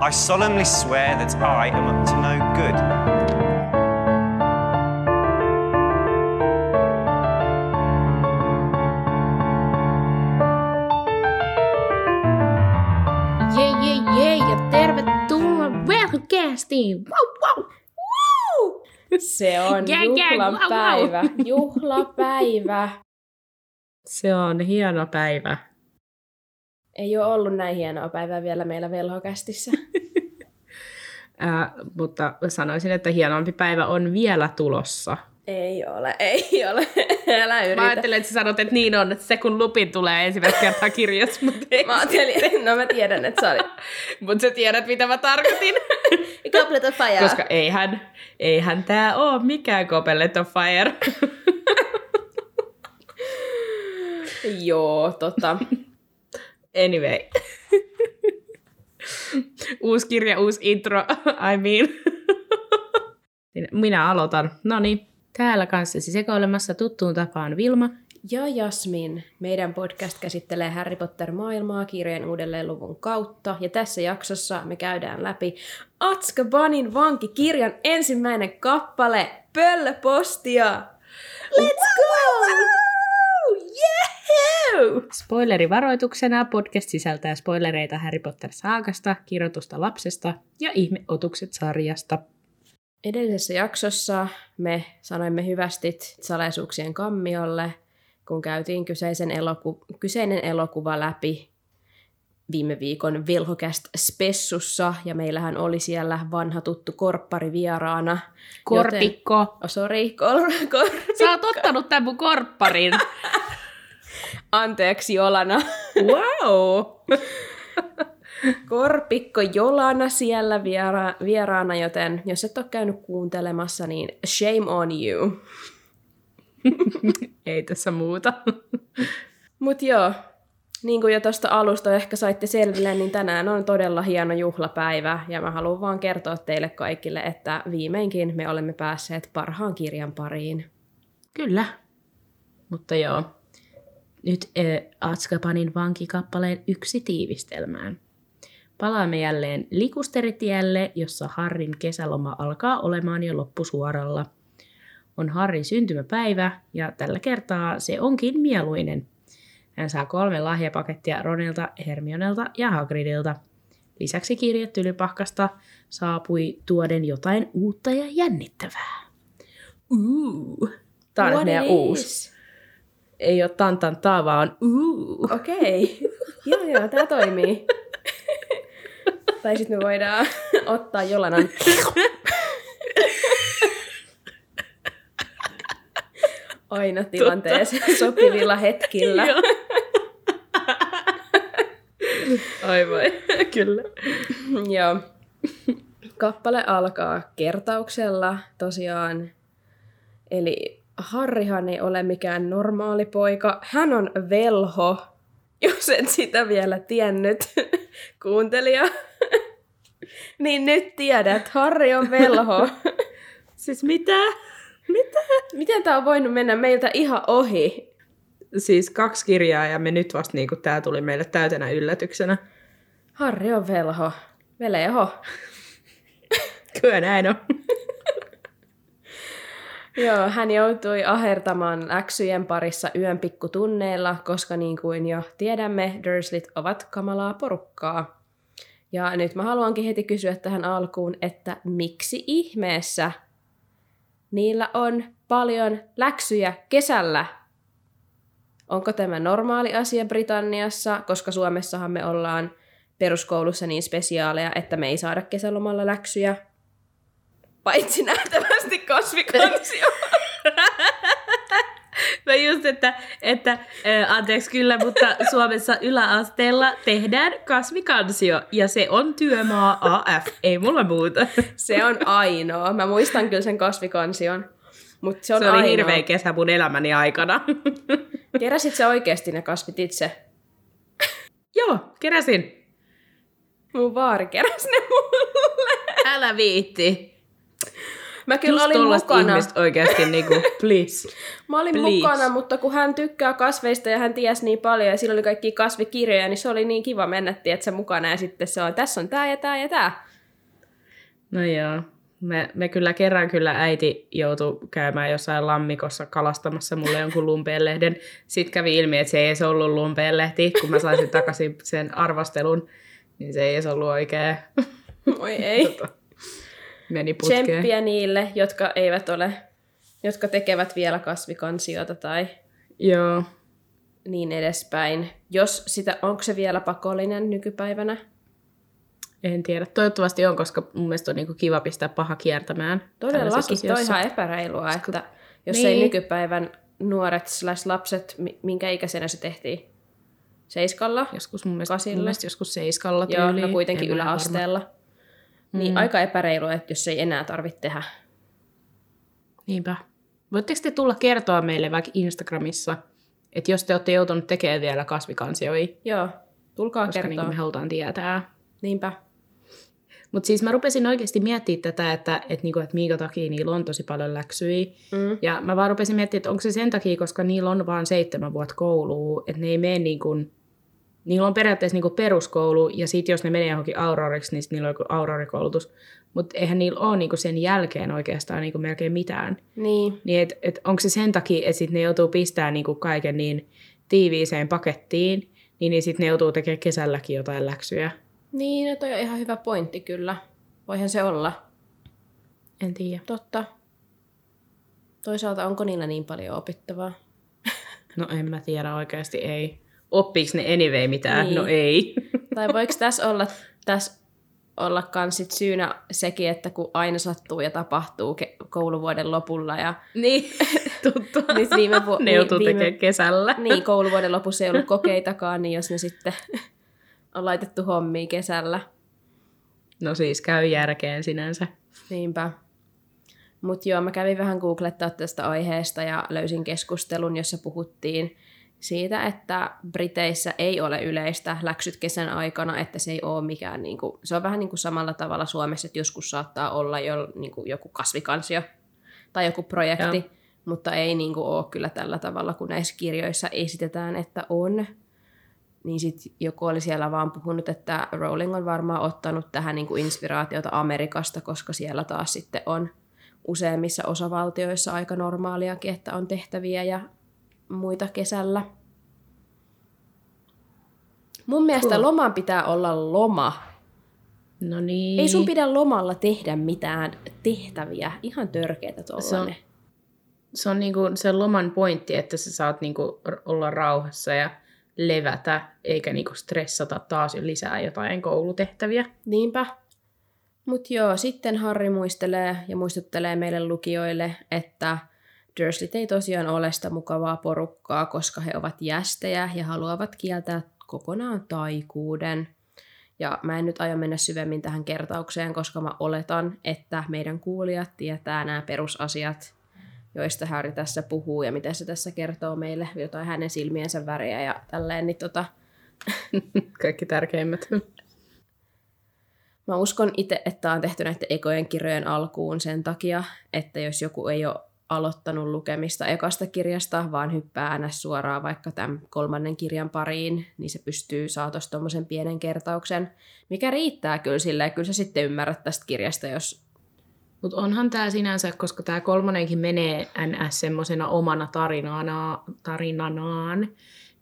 I solemnly swear that I am up to no good. Wow, wow, wow! Se on Gäng, gäng, juhlan wow, wow. päivä. Juhlapäivä. Se on hieno päivä. Ei ole ollut näin hienoa päivää vielä meillä velhokästissä. Äh, mutta sanoisin, että hienompi päivä on vielä tulossa. ei ole, ei ole. Älä yritä. Mä ajattelin, että sä sanot, että niin on, että se kun Lupin tulee ensimmäistä kertaa kirjassa, mutta ei. Mä ajattelin, no mä tiedän, että sä olit. Mutta sä tiedät, mitä mä tarkoitin. Goblet of Fire. Koska eihän, eihän tää oo mikään Goblet of Fire. Joo, tota. Anyway. uusi kirja, uusi intro, I mean. Minä aloitan. No niin, täällä kanssasi sekoilemassa tuttuun tapaan Vilma. Ja Jasmin, meidän podcast käsittelee Harry Potter-maailmaa kirjojen uudelleen luvun kautta. Ja tässä jaksossa me käydään läpi Atskabanin vankikirjan ensimmäinen kappale, Pöllöpostia. Let's go! Yeah! Spoilerivaroituksena podcast sisältää spoilereita Harry Potter-saakasta, kirjoitusta lapsesta ja ihmeotukset sarjasta. Edellisessä jaksossa me sanoimme hyvästit salaisuuksien kammiolle, kun käytiin kyseisen eloku- kyseinen elokuva läpi viime viikon Vilhokäst Spessussa, ja meillähän oli siellä vanha tuttu korppari vieraana. Korpikko. Joten, oh, sorry, kor- kor- Sä oot ottanut tämän mun korpparin. anteeksi Jolana. wow! Korpikko Jolana siellä viera- vieraana, joten jos et ole käynyt kuuntelemassa, niin shame on you. Ei tässä muuta. Mut joo, niin kuin jo tuosta alusta ehkä saitte selville, niin tänään on todella hieno juhlapäivä, ja mä haluan vaan kertoa teille kaikille, että viimeinkin me olemme päässeet parhaan kirjan pariin. Kyllä. Mutta joo. Nyt Atskapanin vankikappaleen yksi tiivistelmään. Palaamme jälleen likusteritielle, jossa Harrin kesäloma alkaa olemaan jo loppusuoralla. On Harrin syntymäpäivä ja tällä kertaa se onkin mieluinen. Hän saa kolme lahjapakettia Ronilta, Hermionelta ja Hagridilta. Lisäksi kirje Tylypahkasta saapui tuoden jotain uutta ja jännittävää. Uu. Tää on nyt What meidän it uusi. Ei ole tantan taa, vaan uu. Okei. joo, joo, tää toimii. tai sitten me voidaan ottaa Jolanan aina tilanteeseen sopivilla hetkillä. Joo. Ai vai, kyllä. Joo. Kappale alkaa kertauksella tosiaan. Eli Harrihan ei ole mikään normaali poika. Hän on velho, jos et sitä vielä tiennyt, kuuntelija. niin nyt tiedät, Harri on velho. Siis mitä? Mitä? Miten tämä on voinut mennä meiltä ihan ohi? Siis kaksi kirjaa ja me nyt vasta niinku tää tuli meille täytenä yllätyksenä. Harri on velho. Veleho. Kyllä näin on. Joo, hän joutui ahertamaan läksyjen parissa yön pikkutunneilla, koska niin kuin jo tiedämme, Dursleyt ovat kamalaa porukkaa. Ja nyt mä haluankin heti kysyä tähän alkuun, että miksi ihmeessä niillä on paljon läksyjä kesällä? Onko tämä normaali asia Britanniassa, koska Suomessahan me ollaan peruskoulussa niin spesiaaleja, että me ei saada kesälomalla läksyjä? Paitsi nähtävästi kasvikansio. Mä just, että, että äh, anteeksi kyllä, mutta Suomessa yläasteella tehdään kasvikansio ja se on työmaa AF, ei mulla muuta. Se on ainoa. Mä muistan kyllä sen kasvikansion. Mutta se on Se oli ainoa. hirveä kesä mun elämäni aikana. Keräsit sä oikeasti ne kasvit itse? Joo, keräsin. Mun vaari keräsi ne mulle. Älä viitti. Mä kyllä Just olin mukana. ihmistä oikeasti niinku, please. Mä olin Please. mukana, mutta kun hän tykkää kasveista ja hän tiesi niin paljon ja sillä oli kaikki kasvikirjoja, niin se oli niin kiva mennä, se mukana ja sitten se on, tässä on tää ja tää ja tää. No joo. Me, me kyllä kerran kyllä äiti joutui käymään jossain lammikossa kalastamassa mulle jonkun lumpeenlehden. Sitten kävi ilmi, että se ei edes ollut lumpeenlehti. Kun mä saisin takaisin sen arvostelun, niin se ei edes ollut oikea. Oi ei. Tota, meni putkeen. Tsemppiä niille, jotka eivät ole, jotka tekevät vielä kasvikansiota tai Joo. niin edespäin. Jos sitä, onko se vielä pakollinen nykypäivänä? En tiedä. Toivottavasti on, koska mun mielestä on niinku kiva pistää paha kiertämään. Todellakin, toi on ihan epäreilua, että jos Niin. ei nykypäivän nuoret slash lapset, mi- minkä ikäisenä se tehtiin? Seiskalla? Joskus mun mielestä, Kasilla. mun mielestä joskus seiskalla Joo, tyyliin. no kuitenkin En ihan varma. Niin Mm. aika epäreilua, että jos ei enää tarvitse tehdä. Niinpä. Voitteko te tulla kertoa meille vaikka Instagramissa, että jos te olette joutunut tekemään vielä kasvikansioita, Joo, tulkaa koska kertoa. niin me halutaan tietää. Niinpä. Mutta siis mä rupesin oikeasti miettimään tätä, että, että, niinku, että minkä takia niillä on tosi paljon läksyjä. Mm. Ja mä vaan rupesin miettimään, että onko se sen takia, koska niillä on vaan seitsemän vuotta koulua, että ne ei mene niin kuin, niillä on periaatteessa niin kuin peruskoulu, ja sitten jos ne menee johonkin auroriksi, niin niillä on joku aurorikoulutus. Mutta eihän niillä ole niin kuin sen jälkeen oikeastaan niin kuin melkein mitään. Niin. Niin et, et onko se sen takia, että sit ne joutuu pistämään niinku kaiken niin tiiviiseen pakettiin, niin, niin sitten ne joutuu tekemään kesälläkin jotain läksyjä. Niin, no toi on ihan hyvä pointti kyllä. Voihan se olla. En tiedä. Totta. Toisaalta onko niillä niin paljon opittavaa? No en mä tiedä oikeasti, ei. Oppiiko ne anyway mitään? Niin. No ei. Tai voiko tässä olla, tässä olla sit syynä sekin, että kun aina sattuu ja tapahtuu ke- kouluvuoden lopulla ja niin, tuttu. nyt viime, vu- ne joutuu viime, tekemään kesällä. Niin, kouluvuoden lopussa ei ollut kokeitakaan, niin jos ne sitten on laitettu hommiin kesällä. No siis käy järkeen sinänsä. Niinpä. Mutta joo, mä kävin vähän googlettaa tästä aiheesta ja löysin keskustelun, jossa puhuttiin siitä, että Briteissä ei ole yleistä läksyt kesän aikana, että se ei ole mikään, niin kuin, se on vähän niin kuin samalla tavalla Suomessa, että joskus saattaa olla jo niin kuin joku kasvikansio tai joku projekti, Joo. mutta ei niin kuin ole kyllä tällä tavalla, kun näissä kirjoissa esitetään, että on. Niin sitten joku oli siellä vaan puhunut, että Rowling on varmaan ottanut tähän niin kuin inspiraatiota Amerikasta, koska siellä taas sitten on useimmissa osavaltioissa aika normaaliakin, että on tehtäviä ja muita kesällä. Mun mielestä Cool. loman pitää olla loma. No niin. Ei sun pidä lomalla tehdä mitään tehtäviä. Ihan törkeetä tollanen. Se on niinku se loman pointti, että sä saat niinku olla rauhassa ja levätä, eikä niinku stressata taas lisää jotain koulutehtäviä. Niinpä. Mut joo, sitten Harry muistelee ja muistuttelee meille lukijoille, että Dursleyt ei tosiaan ole sitä mukavaa porukkaa, koska he ovat jästejä ja haluavat kieltää kokonaan taikuuden. Ja mä en nyt aio mennä syvemmin tähän kertaukseen, koska mä oletan, että meidän kuulijat tietää nämä perusasiat, joista Harry tässä puhuu ja mitä se tässä kertoo meille, jotain hänen silmiensä väriä ja tälleen, niin tota, Kaikki tärkeimmät. Mä uskon itse, että on tehty näiden ekojen kirjojen alkuun sen takia, että jos joku ei ole aloittanut lukemista ekasta kirjasta, vaan hyppää aina suoraan vaikka tämän kolmannen kirjan pariin, niin se pystyy saa tuossa tommosen pienen kertauksen, mikä riittää kyllä silleen, kyllä sä sitten ymmärrät tästä kirjasta, jos... Mutta onhan tämä sinänsä, koska tämä kolmonenkin menee NS. semmoisena omana tarinana, tarinanaan,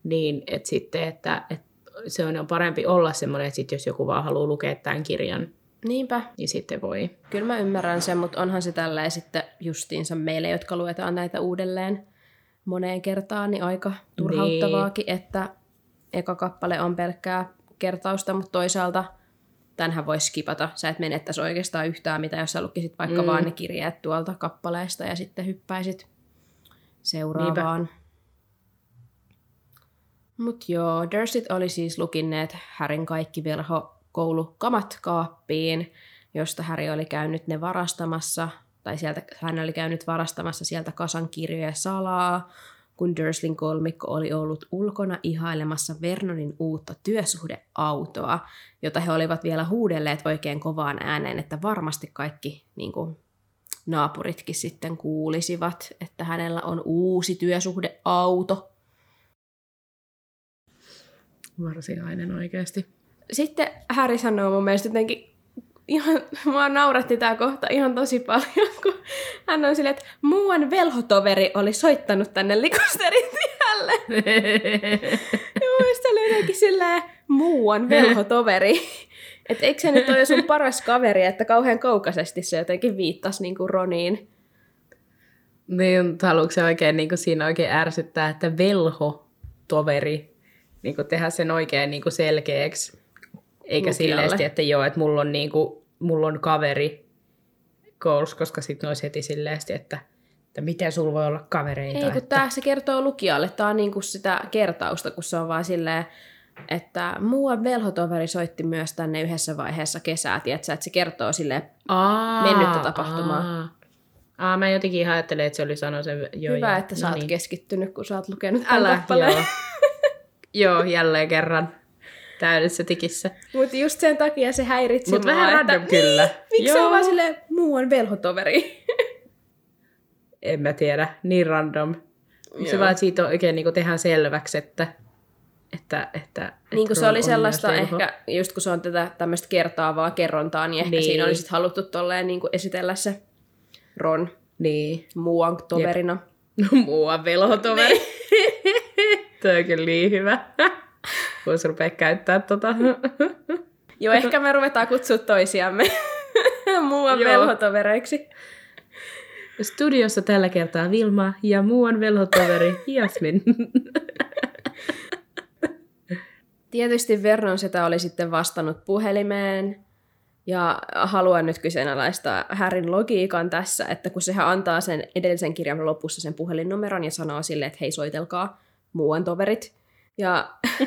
niin et sitten, että et se on parempi olla semmoinen, että sit jos joku vaan haluaa lukea tämän kirjan, Niinpä, niin sitten voi. kyllä mä ymmärrän sen, mutta onhan se tälleen sitten justiinsa meille, jotka luetaan näitä uudelleen moneen kertaan, niin aika turhauttavaakin, että eka kappale on pelkkää kertausta, mutta toisaalta tämänhän voisi skipata. Sä et menettäisi oikeastaan yhtään mitä, jos sä lukisit vaikka Mm. vaan ne kirjeet tuolta kappaleesta ja sitten hyppäisit seuraavaan. Mut joo, Dursit oli siis lukinneet Härin kaikki velho koulukamat kaappiin, josta Häri oli käynyt ne varastamassa, tai sieltä, hän oli käynyt varastamassa sieltä kasan kirjoja salaa, kun Dursleyn kolmikko oli ollut ulkona ihailemassa Vernonin uutta työsuhdeautoa, jota he olivat vielä huudelleet oikein kovaan ääneen, että varmasti kaikki niin kuin, naapuritkin sitten kuulisivat, että hänellä on uusi työsuhdeauto. Varsinainen oikeasti. Sitten Harry sanoo mun mielestä jotenkin, ihan, mua nauratti tää kohta ihan tosi paljon, kun hän on silleen, että muuan velhotoveri oli soittanut tänne likosterin tielle. Ja mun mielestä oli jotenkin silleen, muuan velhotoveri. Että eikö se nyt ole sun paras kaveri, että kauhean kaukaisesti se jotenkin viittasi niinku Roniin. Niin, mutta haluatko se oikein niin kuin siinä oikein ärsyttää, että velho toveri, niin kuin tehdä sen oikein niin kuin selkeäksi. Eikä silleen, että joo, että mulla on, niin kuin, mulla on kaveri koulussa, koska sitten olisi heti silleen, että, että miten sulla voi olla kavereita. Ei, kun että... se kertoo lukijalle. Tää on niinku sitä kertausta, kun se on vaan silleen, että muuan velhotoveri soitti myös tänne yhdessä vaiheessa kesää, tietsä, että se kertoo silleen, Aa, mennyttä tapahtumaa. Aa. Aa, mä jotenkin ajattelin, että se oli sanonut sen... Joo, hyvä, joo. että No sä oot niin. keskittynyt, kun sä oot lukenut Älä, joo. joo, jälleen kerran täydessä tikissä. Mutta just sen takia se häiritsi Mutta mua, vähän että random kyllä. miksi se Joo. on vaan silleen muuan velhotoveri? En mä tiedä, niin random. Se Joo. vaan, että siitä oikein niin tehdään selväksi, että... että, että Niin kuin se oli on sellaista ehkä, just kun se on tätä tämmöistä kertaavaa kerrontaa, niin ehkä Niin. siinä oli sit haluttu tolleen niin kuin esitellä se Ron Niin. muuan toverina. No mua velhotoveri. Toi on kyllä niin hyvä. Voisi rupea käyttää tota. Joo, ehkä me ruvetaan kutsua toisiamme muuan Joo. velhotovereiksi. Studiossa tällä kertaa Vilma ja muuan velhotoveri Jasmin. Tietysti Vernon setä oli sitten vastannut puhelimeen, ja haluan nyt kyseenalaistaa Härin logiikan tässä, että kun sehän antaa sen edellisen kirjan lopussa sen puhelinnumeron ja sanoo sille, että hei soitelkaa muuan toverit. Ja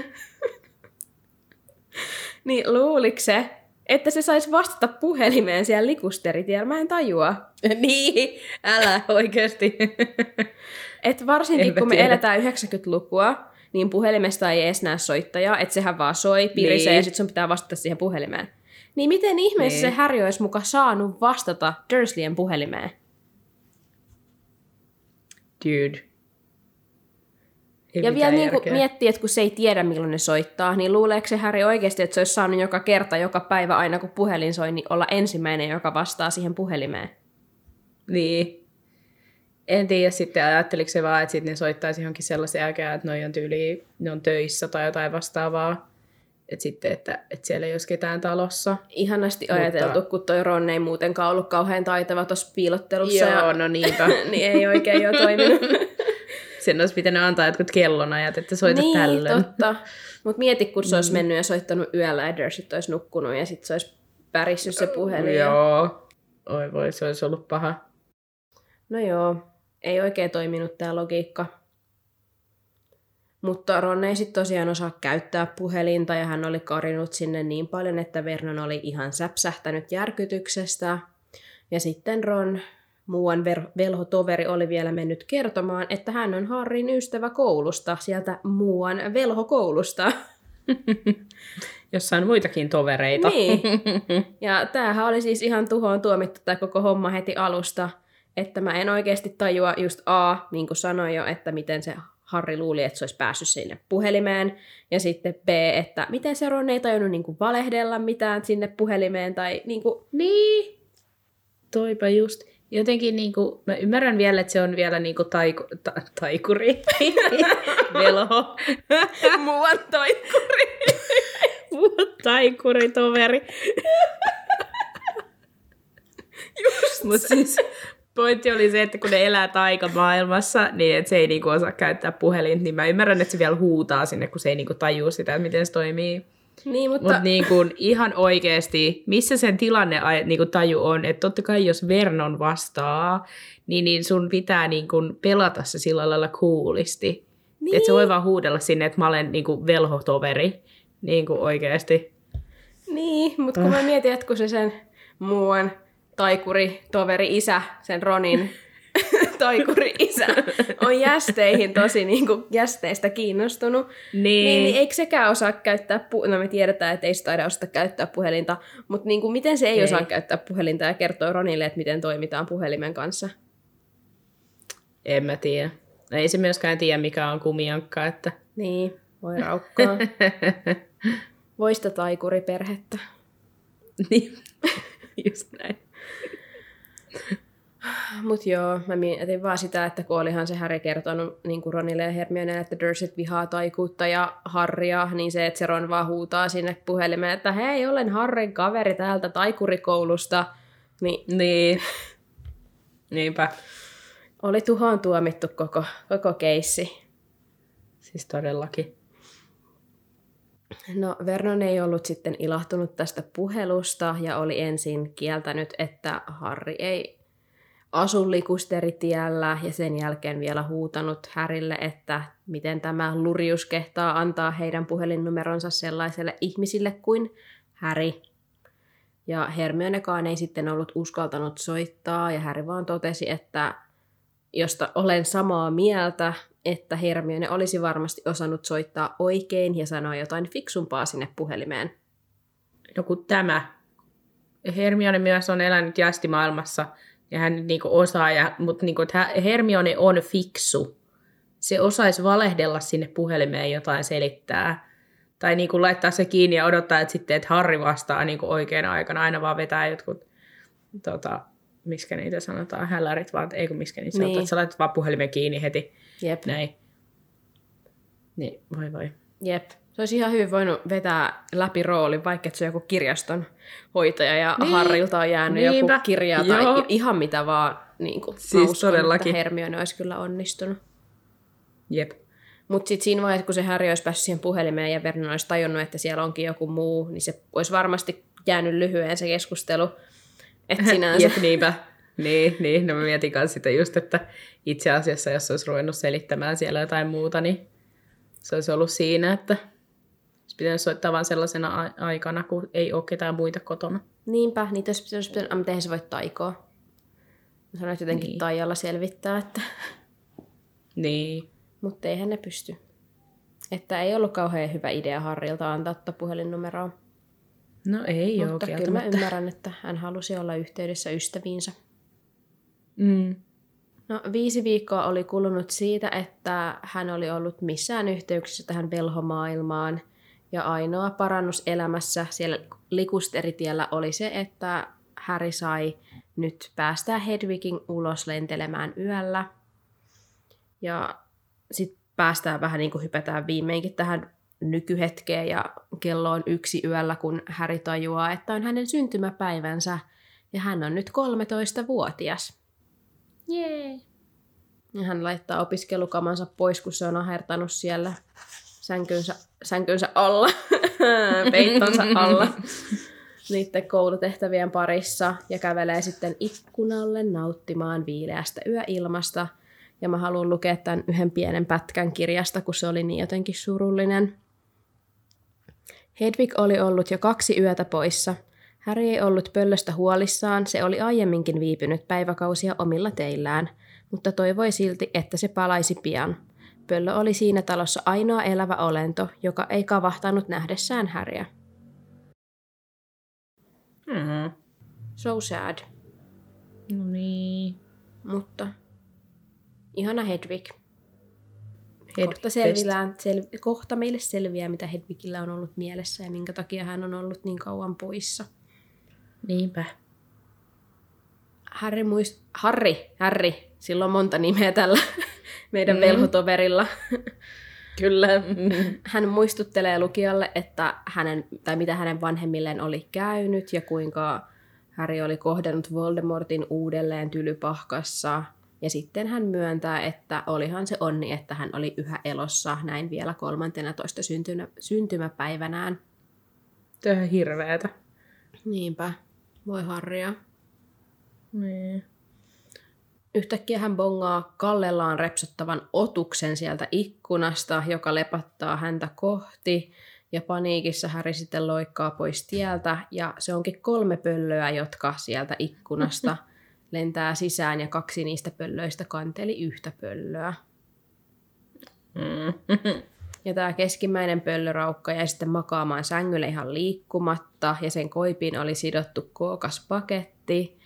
niin luuliko se, että se saisi vastata puhelimeen siellä likusteritiellä? Mä en tajua. niin, älä oikeasti. Et varsinkin kun me eletään 90-lukua, niin puhelimesta ei edes näe soittajaa, että sehän vaan soi, pirisee Niin. ja sitten sun pitää vastata siihen puhelimeen. Niin miten ihmeessä Niin. se Harry olisi muka saanut vastata Dursleyen puhelimeen? Dude. Ei ja vielä niin miettii, että kun se ei tiedä milloin ne soittaa, niin luuleeko se Harry oikeasti, että se olisi saanut joka kerta, joka päivä aina kun puhelin soi, niin olla ensimmäinen, joka vastaa siihen puhelimeen? Niin. En tiedä, sitten ajatteliko se vaan, että sitten ne soittaisi johonkin sellaisen aikaan, että noi on tyyli, ne on töissä tai jotain vastaavaa. Että sitten, että, että siellä ei olisi ketään talossa. Ihanasti Mutta- ajateltu, kun toi Ron ei muutenkaan ollut kauhean taitava tuossa piilottelussa. Joo, ja... no niinpä. niin ei oikein jo toiminut. Sen olisi pitänyt antaa jotkut kellonajat, että soita niin, tällöin. totta. Mutta mieti, kun se olisi mennyt ja soittanut yöllä ja Dursit olisi nukkunut ja sitten se olisi pärissyt se puhelin. Joo. Oi voi, se olisi ollut paha. No joo, ei oikein toiminut tämä logiikka. Mutta Ron ei sitten tosiaan osaa käyttää puhelinta ja hän oli karinut sinne niin paljon, että Vernon oli ihan säpsähtänyt järkytyksestä. Ja sitten Ron, muuan ver- velhotoveri, oli vielä mennyt kertomaan, että hän on Harrin ystävä koulusta, sieltä muuan velhokoulusta. Jossa on muitakin tovereita. Niin. Ja tämähän oli siis ihan tuhoon tuomittu tämä koko homma heti alusta, että mä en oikeasti tajua just A, niin kuin sanoin jo, että miten se Harri luuli, että se olisi päässyt sinne puhelimeen, ja sitten B, että miten se Ron ei tajunnut niin kuin valehdella mitään sinne puhelimeen, tai niin kuin, Niin. Toipa just. Jotenkin niinku, mä ymmärrän vielä, että se on vielä niinku taiku, ta, taikuri. Velho. muuan toikkuri. taikuri toveri. Just Mutta siis pointti oli se, että kun ne elää taikamaailmassa, niin että se ei niinku osaa käyttää puhelinta, niin mä ymmärrän, että se vielä huutaa sinne, kun se ei niinku tajua sitä, että miten se toimii. Niin, mutta, Mutta niin kuin, ihan oikeasti, missä sen tilanne niin kuin taju on, että totta kai jos Vernon vastaa, niin, niin sun pitää niin kuin pelata se sillä lailla coolisti. Niin. Että se voi vaan huudella sinne, että mä olen niin kuin velhotoveri. Niin kuin oikeasti. Niin, mutta kun mä mietin, että kun se sen muuan taikuri, toveri, isä, sen Ronin taikuri isä on jästeihin tosi niin kuin jästeistä kiinnostunut, Niin. niin, niin eikö sekään osaa käyttää, pu- no me tiedetään, että ei se taida osata käyttää puhelinta, mutta niin kuin, miten se ei, Ei. ei osaa käyttää puhelinta ja kertoo Ronille, että miten toimitaan puhelimen kanssa? En mä tiedä. Ei se myöskään tiedä, mikä on kumiankka, että... Niin, voi raukkaa. Voista taikuriperhettä. niin, just näin. Mut joo, mä mietin vaan sitä, että kun olihan se Harry kertonut niin kuin Ronille ja Hermionelle, että Dursley vihaa taikuutta ja Harria, niin se, että se Ron vaan huutaa sinne puhelimeen, että hei, olen Harrin kaveri täältä taikurikoulusta, niin Niin. Niinpä. oli tuhoon tuomittu koko, koko keissi. Siis todellakin. No Vernon ei ollut sitten ilahtunut tästä puhelusta ja oli ensin kieltänyt, että Harry ei asu likusteritiellä ja sen jälkeen vielä huutanut Härille, että miten tämä lurjus kehtaa antaa heidän puhelinnumeronsa sellaiselle ihmisille kuin Harry. Ja Hermionekaan ei sitten ollut uskaltanut soittaa ja Harry vaan totesi, että josta olen samaa mieltä, että Hermione olisi varmasti osannut soittaa oikein ja sanoa jotain fiksumpaa sinne puhelimeen. Joku tämä. Hermione myös on elänyt jästimaailmassa ja hän niinku osaa, ja, mutta että hä- Hermione on fiksu. Se osaisi valehdella sinne puhelimeen jotain selittää. Tai niinku laittaa se kiinni ja odottaa, että sitten että Harri vastaa niinku oikeana aikana. Aina vaan vetää jotkut, tota, miskä niitä sanotaan, hällärit vaan, ei kun miskä niitä sanotaan, Niin. että sä laitat vaan puhelimen kiinni heti. Jep. Näin. Niin, voi voi. Jep. Se olisi ihan hyvin voinut vetää läpi roolin, vaikka että se on joku kirjaston hoitaja ja Niin. Harrilta on jäänyt Niinpä. joku kirja tai Joo. ihan mitä vaan. Niin kuin, Siis todellakin. että Hermione olisi kyllä onnistunut. Jep. Mutta sitten siinä vaiheessa, kun se Harry olisi päässyt siihen puhelimeen ja Vernon olisi tajunnut, että siellä onkin joku muu, niin se olisi varmasti jäänyt lyhyen se keskustelu. Että sinänsä. Jep, niinpä. Niin, niin. No mä mietin kanssa sitä just, että itse asiassa jos olisi ruvennut selittämään siellä jotain muuta, niin se olisi ollut siinä, että pitänyt soittaa vain sellaisena a- aikana, kun ei ole ketään muita kotona. Niinpä, niitä olisi pitänyt, pitänyt- ah, mutta eihän se voi taikoa. Mä sanoin, että jotenkin Niin. taijalla selvittää, että... Niin. mutta eihän ne pysty. Että ei ollut kauhean hyvä idea Harrilta antaa tuota puhelinnumeroa. No ei ole mutta kyllä mä ymmärrän, että hän halusi olla yhteydessä ystäviinsä. Mm. No viisi viikkoa oli kulunut siitä, että hän oli ollut missään yhteyksissä tähän velhomaailmaan. Ja ainoa parannus elämässä siellä likusteritiellä oli se, että Harry sai nyt päästää Hedwigin ulos lentelemään yöllä. Ja sitten päästään vähän niin kuin hypätään viimeinkin tähän nykyhetkeen ja kello on yksi yöllä, kun Harry tajuaa, että on hänen syntymäpäivänsä ja hän on nyt 13-vuotias. Jee. Ja hän laittaa opiskelukamansa pois, kun se on ahertanut siellä sänkynsä, sänkynsä alla, peittonsa alla, niiden koulutehtävien parissa ja kävelee sitten ikkunalle nauttimaan viileästä yöilmasta. Ja mä haluan lukea tämän yhden pienen pätkän kirjasta, kun se oli niin jotenkin surullinen. Hedwig oli ollut jo kaksi yötä poissa. Harry ei ollut pöllöstä huolissaan, se oli aiemminkin viipynyt päiväkausia omilla teillään, mutta toivoi silti, että se palaisi pian. Pöllö oli siinä talossa ainoa elävä olento, joka ei kavahtanut nähdessään Harryä. Mm. So sad. No niin. Mutta ihana Hedwig. Head Kohta, selvillään, sel, kohta meille selviää, mitä Hedwigillä on ollut mielessä ja minkä takia hän on ollut niin kauan poissa. Niinpä. Harry muist... Harry, Harry, sillä on monta nimeä tällä meidän Mm. velhotoverilla. Kyllä. Hän muistuttelee lukijalle, että hänen, tai mitä hänen vanhemmilleen oli käynyt ja kuinka Harry oli kohdannut Voldemortin uudelleen tylypahkassa. Ja sitten hän myöntää, että olihan se onni, että hän oli yhä elossa näin vielä 13 syntynä, syntymäpäivänään. Tämä on hirveetä. Niinpä, voi Harrya. Niin. Yhtäkkiä hän bongaa kallellaan repsottavan otuksen sieltä ikkunasta, joka lepattaa häntä kohti. Ja paniikissa Häri sitten loikkaa pois tieltä. Ja se onkin kolme pöllöä, jotka sieltä ikkunasta lentää sisään ja kaksi niistä pöllöistä kanteli yhtä pöllöä. Mm. Ja tämä keskimmäinen pöllöraukka jäi sitten makaamaan sängylle ihan liikkumatta, ja sen koipiin oli sidottu kookas paketti.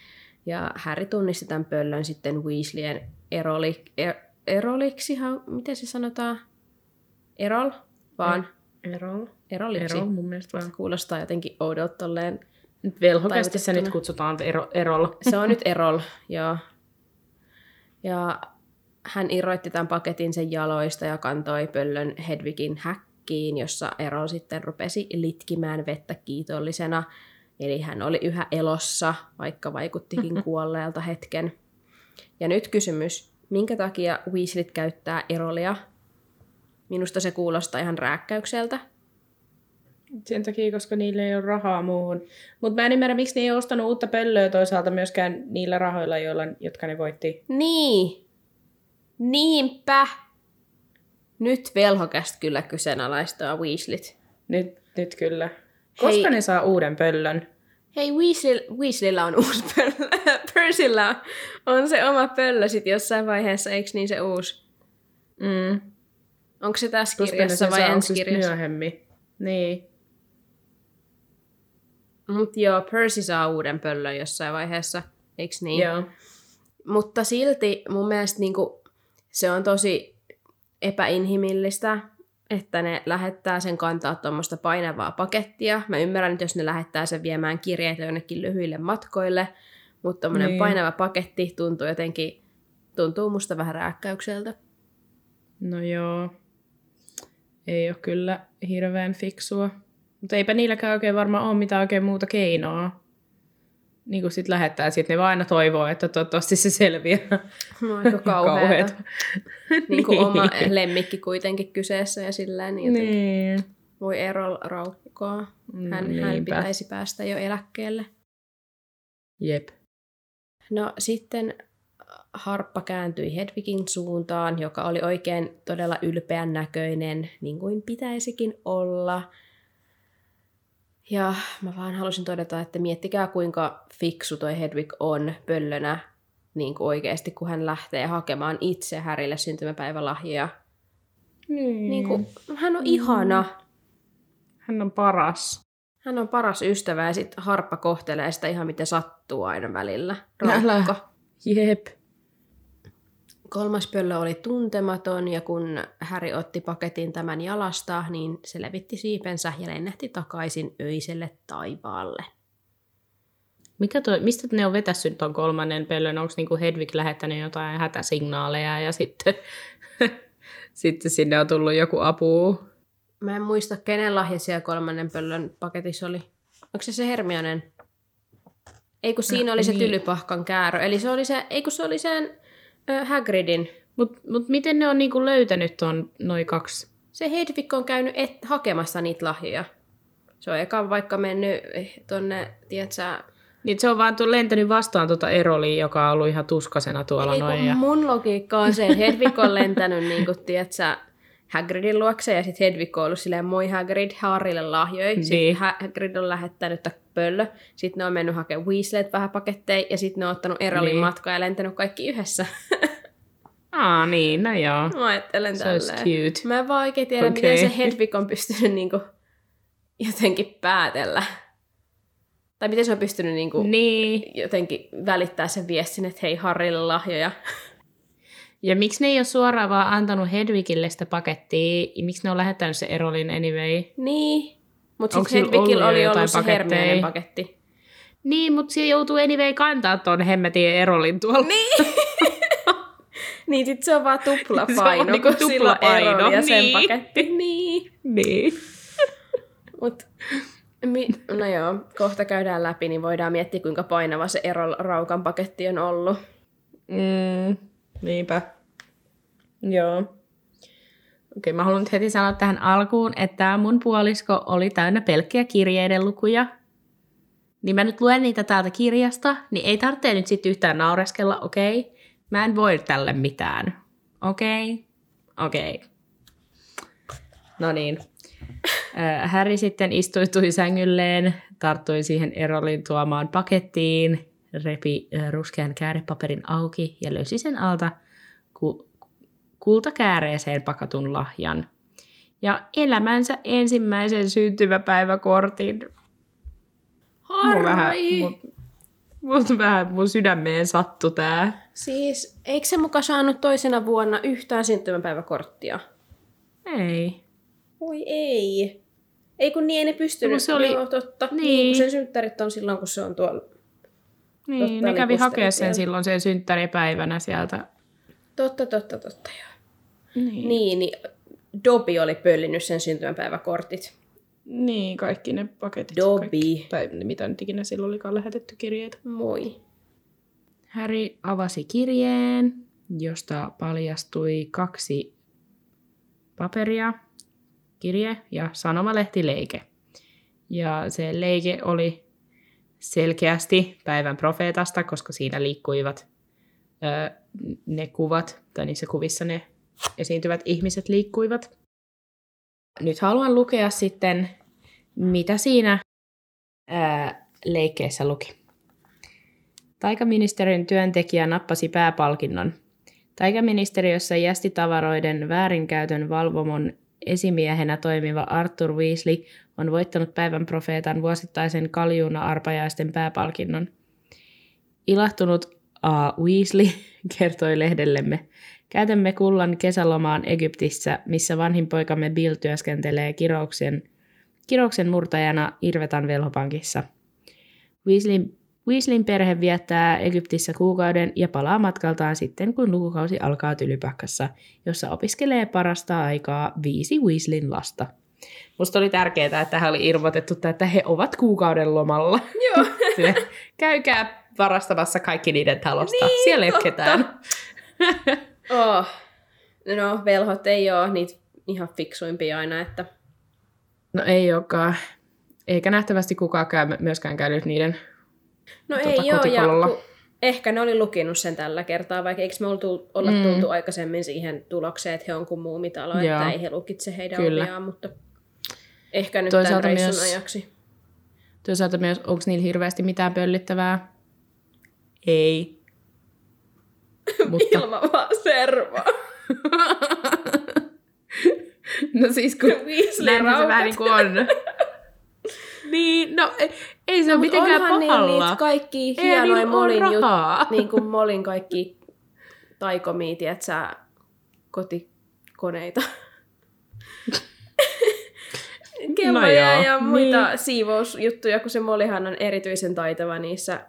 Ja Harry tunnisti tämän pöllön sitten Weasleyen eroli, er, eroliksi, miten se sanotaan? Erol? Vaan Erol. eroliksi. Erol mun mielestä vaan. Kuulostaa jotenkin oudolta tolleen. Nyt velhokästi se nyt kutsutaan ero, Erolla. Se on nyt Erol, joo. Ja hän irroitti tämän paketin sen jaloista ja kantoi pöllön Hedwigin häkkiin, jossa Erol sitten rupesi litkimään vettä kiitollisena. Eli hän oli yhä elossa, vaikka vaikuttikin kuolleelta hetken. Ja nyt kysymys, minkä takia Weasleyt käyttää Erolia? Minusta se kuulostaa ihan rääkkäykseltä. Sen takia, koska niillä ei ole rahaa muuhun. Mutta mä en ymmärrä, miksi ne ei ostanut uutta pöllöä toisaalta myöskään niillä rahoilla, joilla, jotka ne voitti. Niin. Niinpä. Nyt velhokästä kyllä kyseenalaistaa Weasleyt. Nyt, nyt kyllä. Koska Hei. ne saa uuden pöllön? Hei, Weasley, Weasleyllä on uusi pöllö. Percyllä on, se oma pöllö sit jossain vaiheessa, eikö niin se uusi? Mm. Onko se tässä Koska kirjassa vai ensi kirjassa? myöhemmin. Niin. Mut joo, Percy saa uuden pöllön jossain vaiheessa, eikö niin? Joo. Mutta silti mun mielestä niinku, se on tosi epäinhimillistä, että ne lähettää sen kantaa tuommoista painavaa pakettia. Mä ymmärrän nyt, jos ne lähettää sen viemään kirjeitä jonnekin lyhyille matkoille, mutta tuommoinen Niin. painava paketti tuntuu jotenkin, tuntuu musta vähän rääkkäykseltä. No joo. Ei ole kyllä hirveän fiksua. Mutta eipä niilläkään oikein varmaan ole mitään oikein muuta keinoa. Niin kuin sit lähettää, sit ne vaan aina toivoo, että toivottavasti se selviää. No, aika kauheata. Kauheeta. niin kuin Niin. oma lemmikki kuitenkin kyseessä ja sillä niin Niin. voi Erol raukkoa. Hän, hän pitäisi päästä jo eläkkeelle. Jep. No sitten Harppa kääntyi Hedwigin suuntaan, joka oli oikein todella ylpeän näköinen, niin kuin pitäisikin olla. Ja mä vaan halusin todeta, että miettikää kuinka fiksu toi Hedwig on pöllönä niin kuin oikeasti, kun hän lähtee hakemaan itse Härille syntymäpäivälahjoja. Niin. Niin kuin, hän on ihana. Hän on paras. Hän on paras ystävä ja sitten Harppa kohtelee sitä ihan miten sattuu aina välillä. Älä. Raukka. Jep. Kolmas pöllö oli tuntematon ja kun Häri otti paketin tämän jalasta, niin se levitti siipensä ja lennähti takaisin öiselle taivaalle. Mikä toi, mistä ne on vetässyt ton kolmannen pöllön? Onko niinku Hedwig lähettänyt jotain hätäsignaaleja ja sitten, sitten sinne on tullut joku apu? Mä en muista, kenen lahja siellä kolmannen pöllön paketissa oli. Onko se se Hermionen? Ei kun siinä No, oli se niin. tylypahkan käärö. Eli se oli se, ei kun se oli sen Hagridin. Mutta mut miten ne on niinku löytänyt ton noin kaksi? Se Hedwig on käynyt et, hakemassa niitä lahjoja. Se on eka vaikka mennyt eh, tonne, tiedätkö, Niin se on vaan lentänyt vastaan tuota Erolia, joka on ollut ihan tuskasena tuolla Ei, noin. kun Ja... mun logiikka on se, että Hedwig on lentänyt niin kuin, tiedätkö, Hagridin luokse ja sitten Hedwig on ollut silleen, moi Hagrid, Harrylle lahjoja. Niin. Sitten Hagrid on lähettänyt pöllö. Sitten ne on mennyt hakemaan Weasleyt vähän paketteja ja sitten ne on ottanut Erolin Niin. matkaa ja lentänyt kaikki yhdessä. Aa, niin, no joo. Mä ajattelen tälleen. cute. Mä en vaan oikein tiedä, okay. miten se Hedwig on pystynyt niinku jotenkin päätellä. Tai miten se on pystynyt niinku Niin. jotenkin välittää sen viestin, että hei Harrylle lahjoja. Ja miksi ne ei ole suoraan vaan antanut Hedwigille sitä pakettia? Ja Miksi ne on lähettänyt se Erolin anyway? Niin. Mutta sitten jo oli ollut se? Hermionen paketti. Niin, mutta se joutuu anyway kantaa ton hemmetin Erolin tuolla. Niin. niin, sit se on vaan Se on tuplapaino, niinku tuplapaino, ja sen niin. paketti. Niin. niin. Mut, mi, no joo, kohta käydään läpi, niin voidaan miettiä, kuinka painava se Erol Raukan paketti on ollut. Mm, niinpä. Joo. Okei, mä haluan nyt heti sanoa tähän alkuun, että mun puolisko oli täynnä pelkkiä kirjeiden lukuja. Niin mä nyt luen niitä täältä kirjasta, niin ei tarvitse nyt sitten yhtään naureskella, okei? Mä en voi tälle mitään. Okei? Okei. No niin. Häri sitten istuitui sängylleen, tarttui siihen Erolin tuomaan pakettiin, repi ruskean käärepaperin auki ja löysi sen alta ku- kultakääreeseen pakatun lahjan. Ja elämänsä ensimmäisen syntymäpäiväkortin. Mun vähän, mun, mun, vähän mun sydämeen sattu tää. Siis, eikö se muka saanut toisena vuonna yhtään syntymäpäiväkorttia? Ei. Oi ei. Ei kun niin, ei ne pystynyt. No, se oli- Joo, totta. Niin. Niin. kun sen synttärit on silloin, kun se on tuolla. Niin, Totta, ne kävi hakea sen silloin sen synttäripäivänä sieltä. Totta, totta, totta, joo. Niin. Niin, niin Dobby oli pöllinyt sen syntymäpäiväkortit. Niin, kaikki ne paketit. Dobby. Kaikki, tai mitä nyt ikinä silloin olikaan lähetetty kirjeitä. Moi. Harry avasi kirjeen, josta paljastui kaksi paperia, kirje ja sanomalehtileike. Ja se leike oli selkeästi päivän profeetasta, koska siinä liikkuivat ö, ne kuvat, tai niissä kuvissa ne esiintyvät ihmiset liikkuivat. Nyt haluan lukea sitten, mitä siinä ää, leikkeessä luki. Taikaministeriön työntekijä nappasi pääpalkinnon. Taikaministeriössä jästitavaroiden väärinkäytön valvomon esimiehenä toimiva Arthur Weasley on voittanut päivän profeetan vuosittaisen kaljuuna-arpajaisten pääpalkinnon. Ilahtunut A. Weasley kertoi lehdellemme. Käytämme kullan kesälomaan Egyptissä, missä vanhin poikamme Bill työskentelee kirouksen, kirouksen murtajana Irvetan velhopankissa. Weasleyn, Weasleyn perhe viettää Egyptissä kuukauden ja palaa matkaltaan sitten, kun lukukausi alkaa Tylypakkassa, jossa opiskelee parasta aikaa viisi Weasleyn lasta. Musta oli tärkeää, että tähän oli ilmoitettu, että he ovat kuukauden lomalla. Joo. Käykää varastamassa kaikki niiden talosta. Niin, Siellä ei ole ketään. Oh. No, velhot ei ole niitä ihan fiksuimpia aina, että No ei olekaan. Eikä nähtävästi kukaan käy, myöskään käynyt niiden No Tota, ei joo, ja ku, ehkä ne oli lukinut sen tällä kertaa, vaikka eikö me oltu, olla Mm. mm. tultu aikaisemmin siihen tulokseen, että he on kuin muumitalo, Joo. että ei he lukitse heidän Kyllä. oviaan, mutta ehkä nyt Toisaalta tämän reissun myös- ajaksi. Toisaalta myös, onko niillä hirveästi mitään pöllittävää? Ei. Mutta, Ilman vaan servaa. no siis kun se vähän niin kuin on. niin, no ei, ei se ole mitenkään pahalla. niitä kaikki hienoja ole Molin jut, niin kuin Molin kaikki taikomia, sä kotikoneita. Kelloja joo, ja muita niin. siivousjuttuja, kun se Molihan on erityisen taitava niissä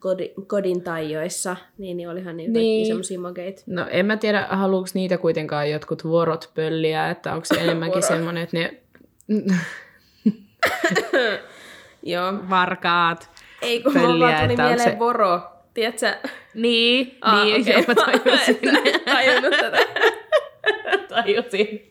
kodi, kodin taijoissa, niin, niin olihan niitä Niin. kaikki semmosia makeita. No en mä tiedä, haluuks niitä kuitenkaan jotkut vuorot pölliä, että onko se enemmänkin semmoinen, että ne Joo. varkaat. Ei kun Pölliä, vaan tuli mieleen se- voro. Tiedätkö? Niin, Aa, niin, okei. joo, mä tajusin. En tajunnut tätä. tajusin.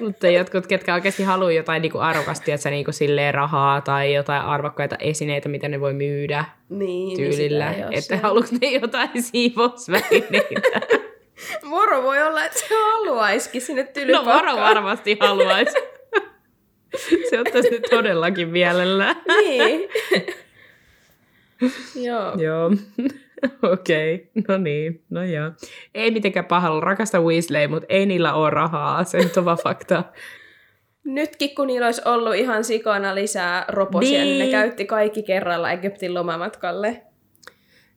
Mutta jotkut, ketkä oikeasti haluaa jotain niinku arvokasta, että niinku silleen rahaa tai jotain arvokkaita esineitä, mitä ne voi myydä Niin, tyylillä. niin ei oo että haluatko ne jotain siivousvälineitä? Moro voi olla, että se haluaisikin sinne no tylypakkaan. varo varmasti haluaisi. Se ottaisi nyt todellakin mielellään. Niin. Joo. Joo. Okei, okay. no niin, no joo. Ei mitenkään pahalla, rakasta Weasley, mutta ei niillä ole rahaa, se nyt on vaan fakta. Nytkin kun niillä olisi ollut ihan sikana lisää roposia, niin, niin ne käytti kaikki kerralla Egyptin lomamatkalle.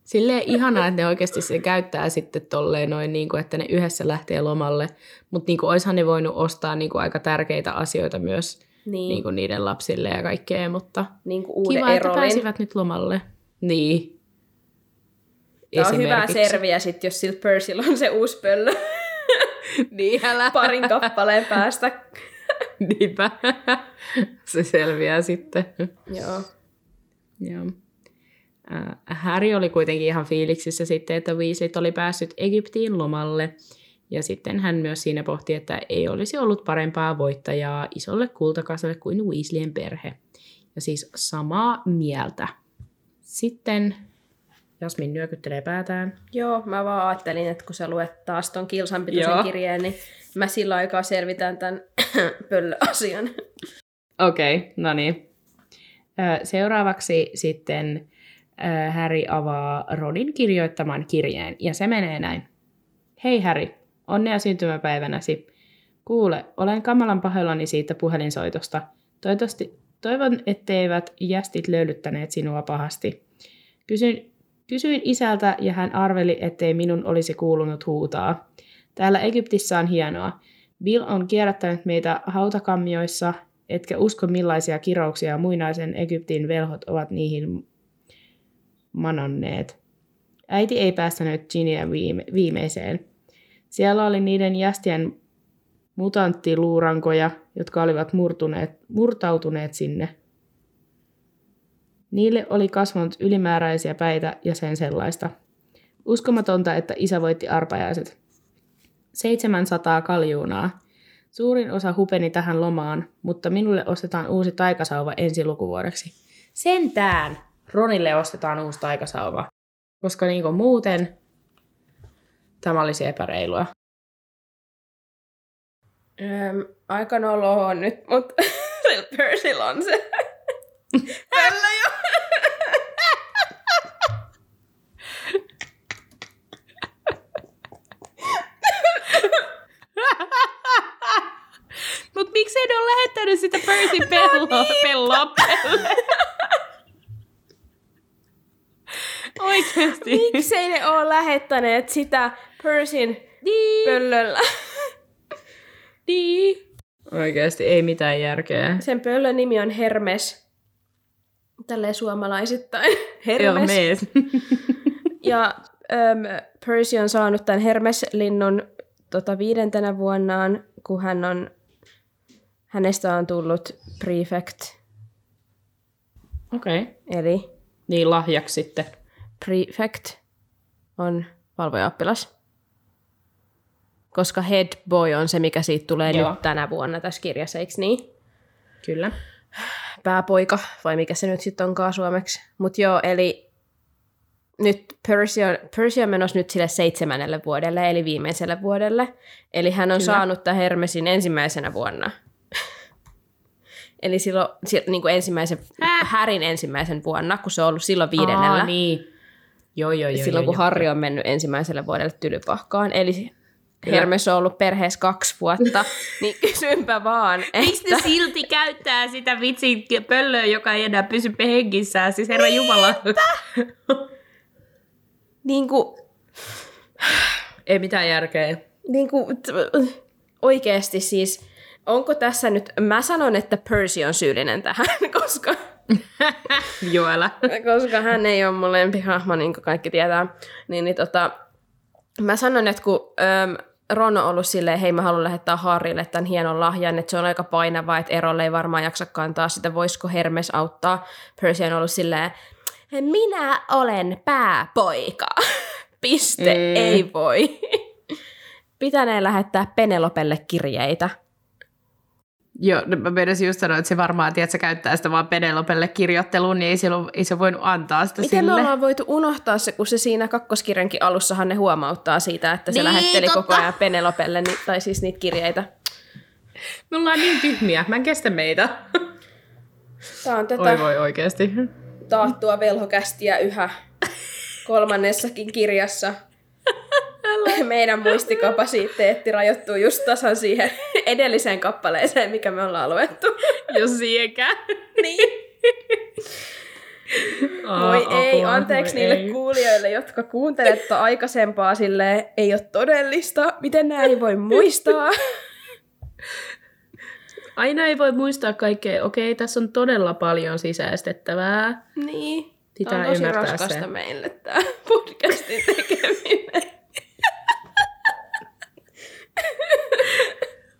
Silleen ihanaa, että ne oikeasti se käyttää sitten tolleen noin, niin kuin, että ne yhdessä lähtee lomalle. Mutta niin kuin, oishan ne voinut ostaa niin kuin, aika tärkeitä asioita myös Niin, niin kuin, niiden lapsille ja kaikkea, mutta niin kuin uuden kiva, että Erolin. pääsivät nyt lomalle. Niin. Tämä on hyvä Esimerkiksi. serviä sit, jos sillä Percyllä on se uusi pöllö Niin, älä. parin kappaleen päästä. Niinpä. Se selviää sitten. Joo. Joo. Harry oli kuitenkin ihan fiiliksissä sitten, että Weasleyt oli päässyt Egyptiin lomalle. Ja sitten hän myös siinä pohti, että ei olisi ollut parempaa voittajaa isolle kultakasalle kuin Weasleyen perhe. Ja siis samaa mieltä. Sitten Jasmin nyökyttelee päätään. Joo, mä vaan ajattelin, että kun sä luet taas ton kilsanpitoisen kirjeen, niin mä sillä aikaa selvitän tämän pöllöasian. Okei, okay, no niin. Seuraavaksi sitten Harry avaa Ronin kirjoittaman kirjeen, ja se menee näin. Hei Harry, onnea syntymäpäivänäsi. Kuule, olen kamalan pahoillani siitä puhelinsoitosta. Toivottavasti, toivon, etteivät jästit löylyttäneet sinua pahasti. Kysyin, kysyin isältä ja hän arveli, ettei minun olisi kuulunut huutaa. Täällä Egyptissä on hienoa. Bill on kierrättänyt meitä hautakammioissa, etkä usko millaisia kirouksia muinaisen Egyptin velhot ovat niihin mananneet. Äiti ei päästänyt Ginia viime, viimeiseen. Siellä oli niiden jästien mutanttiluurankoja, jotka olivat murtuneet, murtautuneet sinne. Niille oli kasvanut ylimääräisiä päitä ja sen sellaista. Uskomatonta, että isä voitti arpajaiset. 700 kaljuunaa. Suurin osa hupeni tähän lomaan, mutta minulle ostetaan uusi taikasauva ensi lukuvuodeksi. Sentään Ronille ostetaan uusi taikasauva, koska niin muuten tämä olisi epäreilua. Öm, aika noloa on nyt, mutta Percyllä on se pöllö jo. Miksei ne ole lähettänyt sitä Percy pelloa, pelloa pelle? Oikeesti. Miksei ne ole lähettäneet sitä Percyn Niin. pöllöllä? Niin. Oikeesti ei mitään järkeä. Sen pöllön nimi on Hermes. Tälleen suomalaisittain. Joo, Hermes. mees. Ja äm, Percy on saanut tämän Hermes-linnun tota, viidentenä vuonnaan, kun hän on, hänestä on tullut prefect, Okei. Okay. eli Niin lahjaksi sitten. prefect on valvojaoppilas. Koska head boy on se, mikä siitä tulee Joo. nyt tänä vuonna tässä kirjassa, eikö niin? Kyllä. pääpoika, vai mikä se nyt sitten onkaan suomeksi. Mutta joo, eli nyt Percy on, Percy on menossa nyt sille seitsemännelle vuodelle, eli viimeiselle vuodelle. Eli hän on Kyllä. Saanut tämän Hermesin ensimmäisenä vuonna. Eli silloin, si- niin kuin ensimmäisen, Häh? Härin ensimmäisen vuonna, kun se on ollut silloin viidennellä. Aa, niin. Joo, joo, joo. silloin joo, kun joo. Harri on mennyt ensimmäiselle vuodelle tylypahkaan. Eli Hermes on ollut perheessä kaksi vuotta, niin kysynpä vaan, että... ne silti käyttää sitä vitsin pöllöä, joka ei enää pysy hengissään? Siis herra Jumala. Niin kuin, ei mitään järkeä. niin kuin, oikeasti siis, onko tässä nyt, mä sanon, että Percy on syyllinen tähän, koska, Joela. koska hän ei ole mun lempihahmo, niin kuin kaikki tietää. Niin, niin tota, mä sanon, että kun äm, Ron on ollut silleen, hei mä haluan lähettää Harrille tämän hienon lahjan, että se on aika painava, että Erolle ei varmaan jaksa kantaa sitä, voisiko Hermes auttaa. Percy on ollut silleen, minä olen pääpoika. Piste, mm. ei voi. Pitäneen lähettää Penelopelle kirjeitä. Joo, no mä meinasin just sanoa, että se varmaan, tiedät, sä käyttää sitä vaan Penelopelle kirjoitteluun, niin ei, silloin, ei se voinut antaa sitä Miten sille. me ollaan voitu unohtaa se, kun se siinä kakkoskirjankin alussahan ne huomauttaa siitä, että se Niin, lähetteli totta. koko ajan Penelopelle, ni- tai siis niitä kirjeitä. Me ollaan niin tyhmiä, mä en kestä meitä. Tämä on tätä Oi voi oikeesti. taattua velhokästiä yhä kolmannessakin kirjassa. Meidän muistikapasiteetti rajoittuu just tasan siihen edelliseen kappaleeseen, mikä me ollaan luettu. Jos siekään. Niin. Voi ei, anteeksi niille ei. kuulijoille, jotka kuuntelette aikaisempaa silleen, ei ole todellista, miten nämä ei voi muistaa. Aina ei voi muistaa kaikkea. Okei, tässä on todella paljon sisäistettävää. niin. Tämä on tosi raskasta se. meille tämä podcastin tekeminen.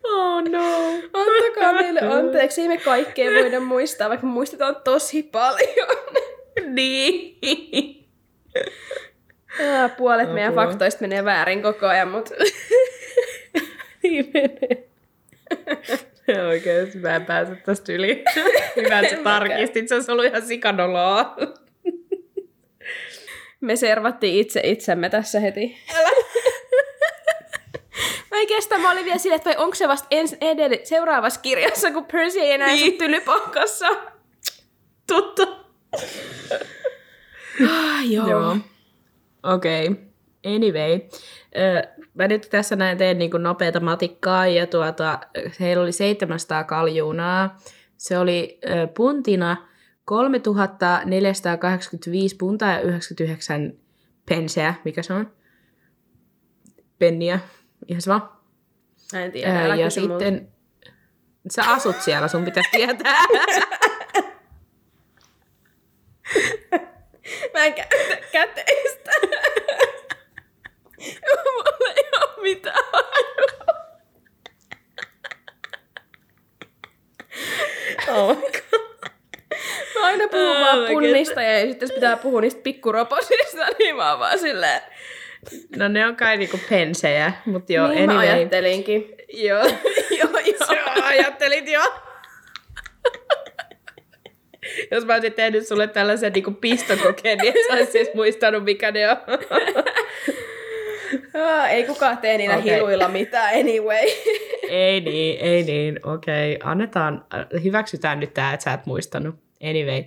Oh no. Antakaa meille anteeksi, ei me kaikkea voida muistaa, vaikka me muistetaan tosi paljon. Niin. Aa, Puolet meidän Apua. faktoista menee väärin koko ajan, mutta Niin menee. Oikeesti mä en pääse tästä yli. Hyvä, että sä tarkistit. Se olisi ollut ihan sikanoloa. me servattiin itse itsemme tässä heti. Kestä, mä olin vielä silleen, että vai onko se vasta ens, edell- seuraavassa kirjassa, kun Percy ei enää Niin. tylypahkassa. Totta. Ah, joo. Joo. Okei. Okay. Anyway. Mä nyt tässä näin teen niin nopeata matikkaa ja tuota, heillä oli 700 kaljuunaa. Se oli puntina 3485 puntaa ja 99 penseä. Mikä se on? Penniä. Ihan sama. En tiedä, älä ja sitten sä asut siellä, sun pitäisi tietää. Mä en käytä käteistä. Mulla ei oo mitään hajua. Oh my god. Mä aina puhun Oh vaan punnista ja sitten pitää puhua niistä pikkuroposista, niin mä oon vaan silleen. No ne on kai niinku pensejä, mutta joo, niin mä anyway. ajattelinkin. Joo. joo, joo. Joo, ajattelit jo. Jos mä olisin tehnyt sulle tällaisen niin pistokokeen, niin et sä siis muistanut, mikä ne on. Ei kukaan tee niillä Okei. hiluilla mitään anyway. ei niin, ei niin. Okei, okay. annetaan, äh, hyväksytään nyt tää, että sä et muistanut. Anyway,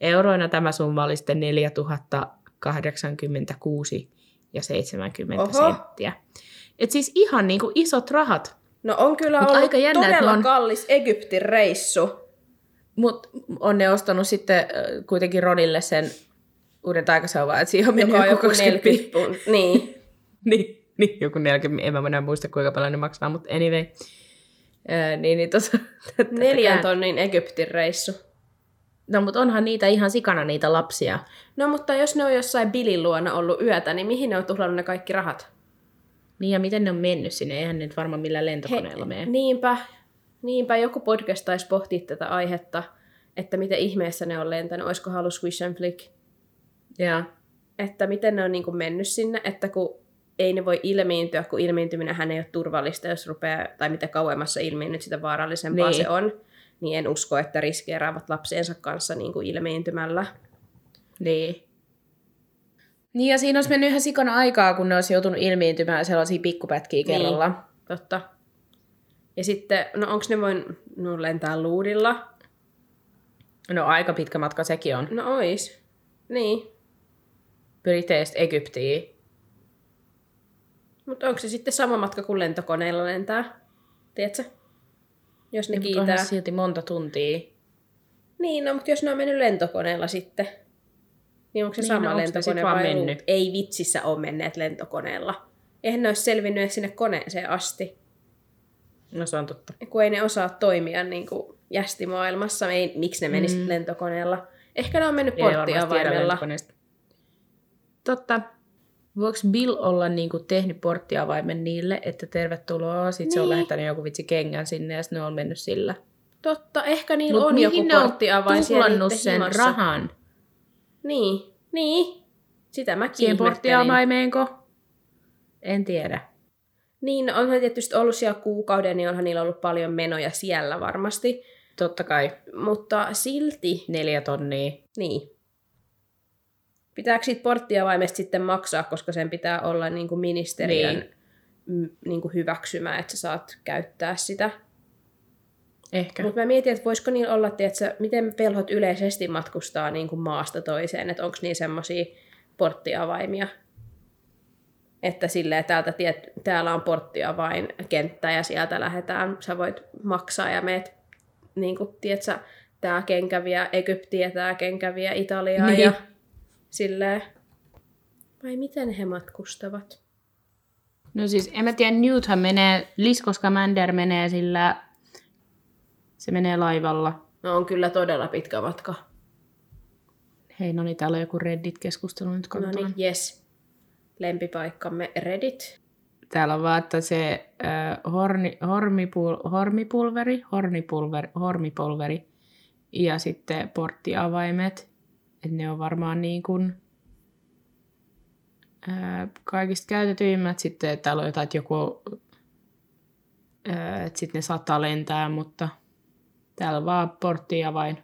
euroina tämä summa oli sitten 4086 ja 70 Oho. senttiä. Et siis ihan niinku isot rahat. No on kyllä Mut ollut aika jännä, todella on- kallis Egyptin reissu. Mutta on ne ostanut sitten kuitenkin Ronille sen uuden taikasauvan, että siihen on mennyt joku joku 20 40 pun- Niin. niin, niin, joku 40, en mä enää muista kuinka paljon ne maksaa, mutta anyway. Ää, niin, niin tossa, Neljän tonnin Egyptin reissu. No, mutta onhan niitä ihan sikana niitä lapsia. No mutta jos ne on jossain Bilin luona ollut yötä, niin mihin ne on tuhlannut ne kaikki rahat? Niin, ja miten ne on mennyt sinne? Eihän ne nyt varmaan millään lentokoneella mene. niinpä, niinpä joku podcast taisi pohtia tätä aihetta, että miten ihmeessä ne on lentänyt, olisiko halus Swish and Flick, Ja, että miten ne on niin kuin mennyt sinne, että kun ei ne voi ilmiintyä, kun ilmiintyminen ei ole turvallista, jos rupeaa, tai mitä kauemmassa ilmiinnyt, sitä vaarallisempaa Niin. se on, niin en usko, että riskeeraavat lapsiensa kanssa niin kuin ilmiintymällä. niin. Niin, ja siinä olisi mennyt ihan sikana aikaa, kun ne olisi joutunut ilmiintymään sellaisia pikkupätkiä kerralla. Niin, totta. Ja sitten, no onko ne voin no, lentää luudilla? No, aika pitkä matka sekin on. No ois. Niin. Briteistä Egyptiin. Mutta onko se sitten sama matka kuin lentokoneella lentää? Tiedätkö? Jos ne Niin, mutta kiitää. onhan silti monta tuntia. Niin, no, mutta jos ne on mennyt lentokoneella sitten, niin onko se Niin, sama no, ne sit lentokone vai mennyt? Ei vitsissä ole menneet lentokoneella. Eihän ne olisi selvinnyt edes sinne koneeseen asti. No, se on totta. Kun ei ne osaa toimia niin kuin jästimaailmassa, ei, miksi ne menisivät Mm. lentokoneella. Ehkä ne on mennyt porttiavaimella. Totta. Voiko Bill olla niinku tehnyt porttiavaimen niille, että tervetuloa, sitten se on Niin. lähettänyt joku vitsi kengän sinne ja sitten ne on mennyt sillä. Totta, ehkä niillä Mut on joku on porttiavain siellä sen himassa. rahan? Niin, niin. Sitä mäkin Siihen porttiavaimeenko? En tiedä. Niin, no onhan tietysti ollut siellä kuukauden, niin onhan niillä ollut paljon menoja siellä varmasti. Totta kai. Mutta silti, Neljä tonnia. niin. Pitääkö siitä porttiavaimesta sitten maksaa, koska sen pitää olla niin kuin ministeriön Niin. niin. Niin kuin hyväksymä, että sä saat käyttää sitä. Ehkä. Mutta mä mietin, että voisiko niillä olla, tiedätkö, miten pelhot yleisesti matkustaa niin kuin maasta toiseen, että onko niin semmoisia porttiavaimia, että silleen täältä, tiet, täällä on porttiavain kenttä ja sieltä lähdetään, sä voit maksaa ja meet, niin kuin, tiedätkö, tää kenkäviä Egyptiä, tää kenkäviä Italiaa Niin. ja silleen. Vai miten he matkustavat? No siis, en mä tiedä, Newthan menee, Lisko Scamander menee sillä, se menee laivalla. No on kyllä todella pitkä matka. Hei, no niin, täällä on joku Reddit-keskustelu nyt No niin, yes. Lempipaikkamme Reddit. Täällä on vaan, että se äh, horni, hormipul, hormipulveri, hornipulveri, hormipulveri ja sitten porttiavaimet. Että ne on varmaan niin kuin, äh, kaikista käytetyimmät. Sitten täällä on jotain, että joku, äh, että sitten ne saattaa lentää, mutta täällä on vaan porttiavain.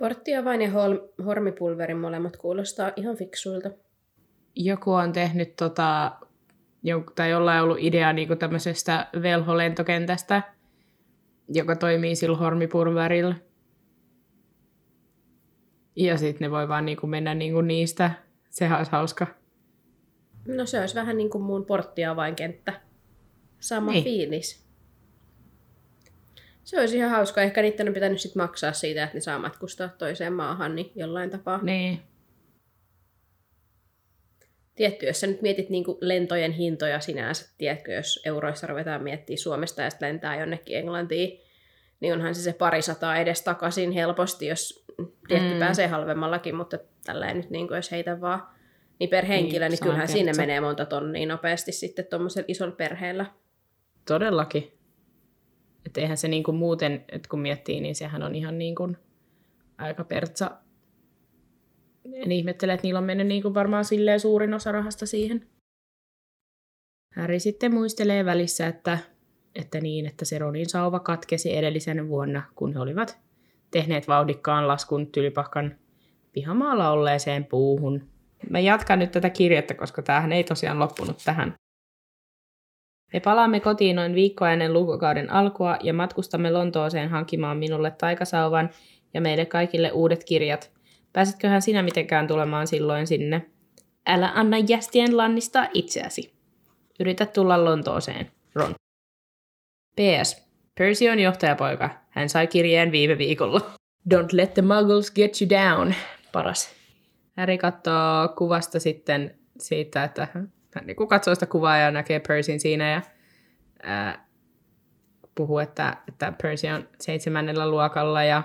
Porttiavain ja hol- hormipulverin molemmat kuulostaa ihan fiksuilta. joku on tehnyt tota, tai jollain on ollut idea niin tämmöisestä velholentokentästä, joka toimii sillä hormipurverilla. Ja sitten ne voi vaan niinku mennä niinku niistä. Sehän olisi hauska. No se olisi vähän niin kuin mun porttiavainkenttä. Sama Niin. fiilis. Se olisi ihan hauska. Ehkä niiden on pitänyt sit maksaa siitä, että ne saa matkustaa toiseen maahan niin jollain tapaa. Niin. Tietty, jos sä nyt mietit niin kuin lentojen hintoja sinänsä, tiedätkö, jos euroissa ruvetaan miettiä Suomesta ja sitten lentää jonnekin Englantiin, niin onhan se se pari sataa edes takaisin helposti, jos tietty Mm. pääsee halvemmallakin, mutta tällä nyt niin kuin jos heitä vaan niin per henkilö, Niin, niin, niin kyllähän sinne kertsa. menee monta tonnia nopeasti sitten tuommoisella isolla perheellä. Todellakin. Että eihän se niinku muuten, että kun miettii, niin sehän on ihan niinku aika pertsa. En ihmettele, että niillä on mennyt niinku varmaan silleen suurin osa rahasta siihen. Häri sitten muistelee välissä, että, että niin, että se Ronin sauva katkesi edellisen vuonna, kun he olivat tehneet vauhdikkaan laskun tylypahkan pihamaalla olleeseen puuhun. Mä jatkan nyt tätä kirjettä, koska tämähän ei tosiaan loppunut tähän. Me palaamme kotiin noin viikkoa ennen lukukauden alkua ja matkustamme Lontooseen hankimaan minulle taikasauvan ja meille kaikille uudet kirjat. Pääsetköhän sinä mitenkään tulemaan silloin sinne? Älä anna jästien lannistaa itseäsi. Yritä tulla Lontooseen, Ron. PS. Percy on johtajapoika. Hän sai kirjeen viime viikolla. Don't let the muggles get you down. Paras. Harry katsoo kuvasta sitten siitä, että hän niin katsoo sitä kuvaa ja näkee Percyn siinä ja ää, puhuu, että, että Percy on seitsemännellä luokalla ja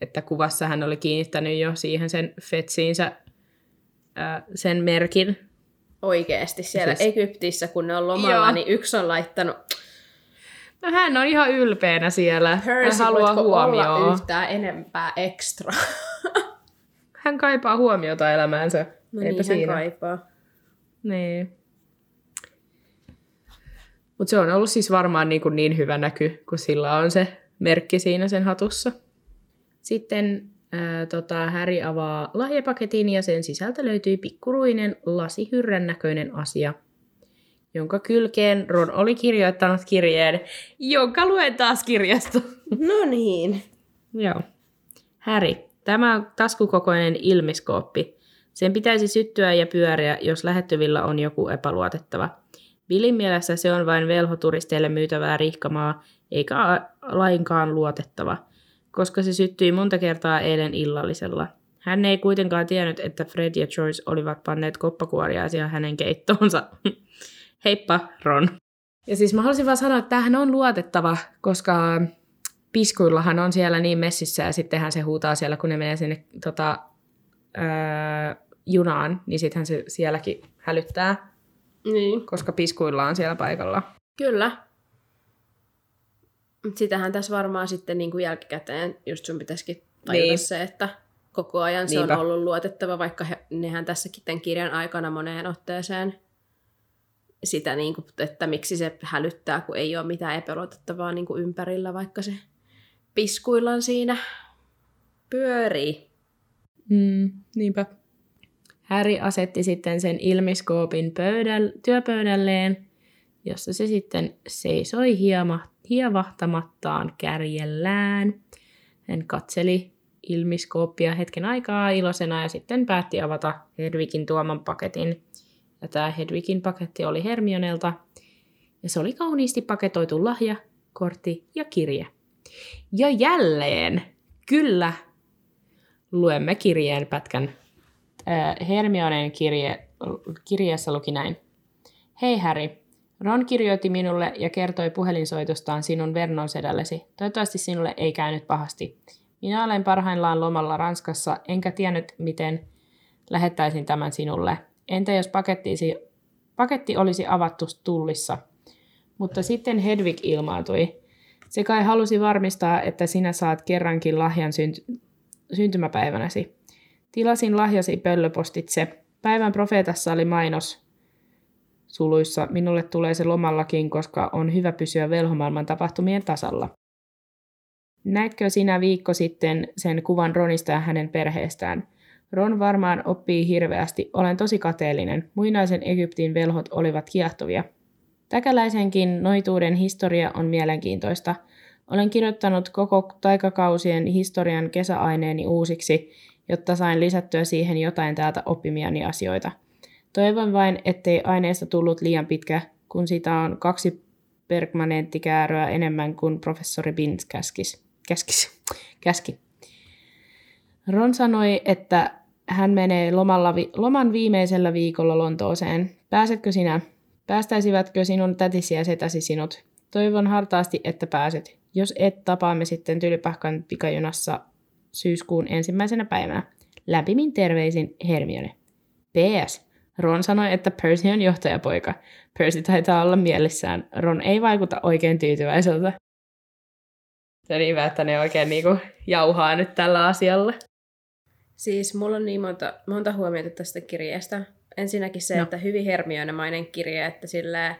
että kuvassa hän oli kiinnittänyt jo siihen sen fetsiinsä ää, sen merkin. Oikeesti siellä Siis-. Egyptissä, kun ne on lomalla. Joo. niin yksi on laittanut, No hän on ihan ylpeänä siellä. Percy, hän haluaa voitko olla huomioon. yhtään enempää ekstra? Hän kaipaa huomiota elämäänsä. No Eipä niin, siinä. hän kaipaa. Niin. Mutta se on ollut siis varmaan niin, kuin niin hyvä näky, kun sillä on se merkki siinä sen hatussa. Sitten ää, tota, Häri avaa lahjapaketin ja sen sisältä löytyy pikkuruinen lasihyrrän näköinen asia, jonka kylkeen Ron oli kirjoittanut kirjeen, jonka luen taas kirjasta. No niin. Joo. Häri, tämä on taskukokoinen ilmiskooppi. Sen pitäisi syttyä ja pyöriä, jos lähettyvillä on joku epäluotettava. Billin mielessä se on vain velhoturisteille myytävää rihkamaa, eikä lainkaan luotettava, koska se syttyi monta kertaa eilen illallisella. Hän ei kuitenkaan tiennyt, että Fred ja George olivat panneet koppakuoriaisia hänen keittoonsa. Heippa, Ron. Ja siis mä haluaisin vaan sanoa, että tämähän on luotettava, koska piskuillahan on siellä niin messissä ja sittenhän se huutaa siellä, kun ne menee sinne tota, öö, junaan, niin sittenhän se sielläkin hälyttää, Niin. koska piskuilla on siellä paikalla. Kyllä. Mut sitähän tässä varmaan sitten niin kuin jälkikäteen just sun pitäisikin tajuta niin. se, että koko ajan se Niinpä. on ollut luotettava, vaikka he, nehän tässäkin tämän kirjan aikana moneen otteeseen sitä, niin kuin, että miksi se hälyttää, kun ei ole mitään epäluotettavaa niin kuin ympärillä, vaikka se piskuillaan siinä pyörii. Mm, niinpä. Harry asetti sitten sen ilmiskoopin pöydäl, työpöydälleen, jossa se sitten seisoi hiema, hievahtamattaan kärjellään. Hän katseli ilmiskooppia hetken aikaa iloisena ja sitten päätti avata Hedwigin tuoman paketin. Ja tämä Hedwigin paketti oli Hermionelta. Ja se oli kauniisti paketoitu lahja, kortti ja kirje. Ja jälleen, kyllä, luemme kirjeen pätkän. Äh, Hermionen kirje, kirjeessä luki näin. Hei Harry, Ron kirjoitti minulle ja kertoi puhelinsoitostaan sinun Vernon sedällesi. Toivottavasti sinulle ei käynyt pahasti. Minä olen parhaillaan lomalla Ranskassa, enkä tiennyt, miten lähettäisin tämän sinulle. Entä jos paketti olisi avattu tullissa? Mutta sitten Hedwig ilmaantui. Se kai halusi varmistaa, että sinä saat kerrankin lahjan synt- syntymäpäivänäsi. Tilasin lahjasi pöllöpostitse. Päivän profeetassa oli mainos suluissa. Minulle tulee se lomallakin, koska on hyvä pysyä velhomaailman tapahtumien tasalla. Näetkö sinä viikko sitten sen kuvan Ronista ja hänen perheestään? Ron varmaan oppii hirveästi. Olen tosi kateellinen. Muinaisen Egyptin velhot olivat kiehtovia. Täkäläisenkin noituuden historia on mielenkiintoista. Olen kirjoittanut koko taikakausien historian kesäaineeni uusiksi jotta sain lisättyä siihen jotain täältä oppimiani asioita. Toivon vain, ettei aineesta tullut liian pitkä, kun sitä on kaksi permanenttikääröä enemmän kuin professori Bins käskis. Käskis. Käski. Ron sanoi, että hän menee lomalla loman viimeisellä viikolla Lontooseen. Pääsetkö sinä? Päästäisivätkö sinun tätisi ja setäsi sinut? Toivon hartaasti, että pääset. Jos et, tapaamme sitten Tylypahkan pikajunassa syyskuun ensimmäisenä päivänä. Lämpimin terveisin Hermione. PS. Ron sanoi, että Percy on johtajapoika. Percy taitaa olla mielessään. Ron ei vaikuta oikein tyytyväiseltä. Se on niin hyvä, että ne oikein niinku jauhaa nyt tällä asialla. Siis mulla on niin monta, monta huomiota tästä kirjeestä. Ensinnäkin se, No. että hyvin hermionemainen kirje, että silleen,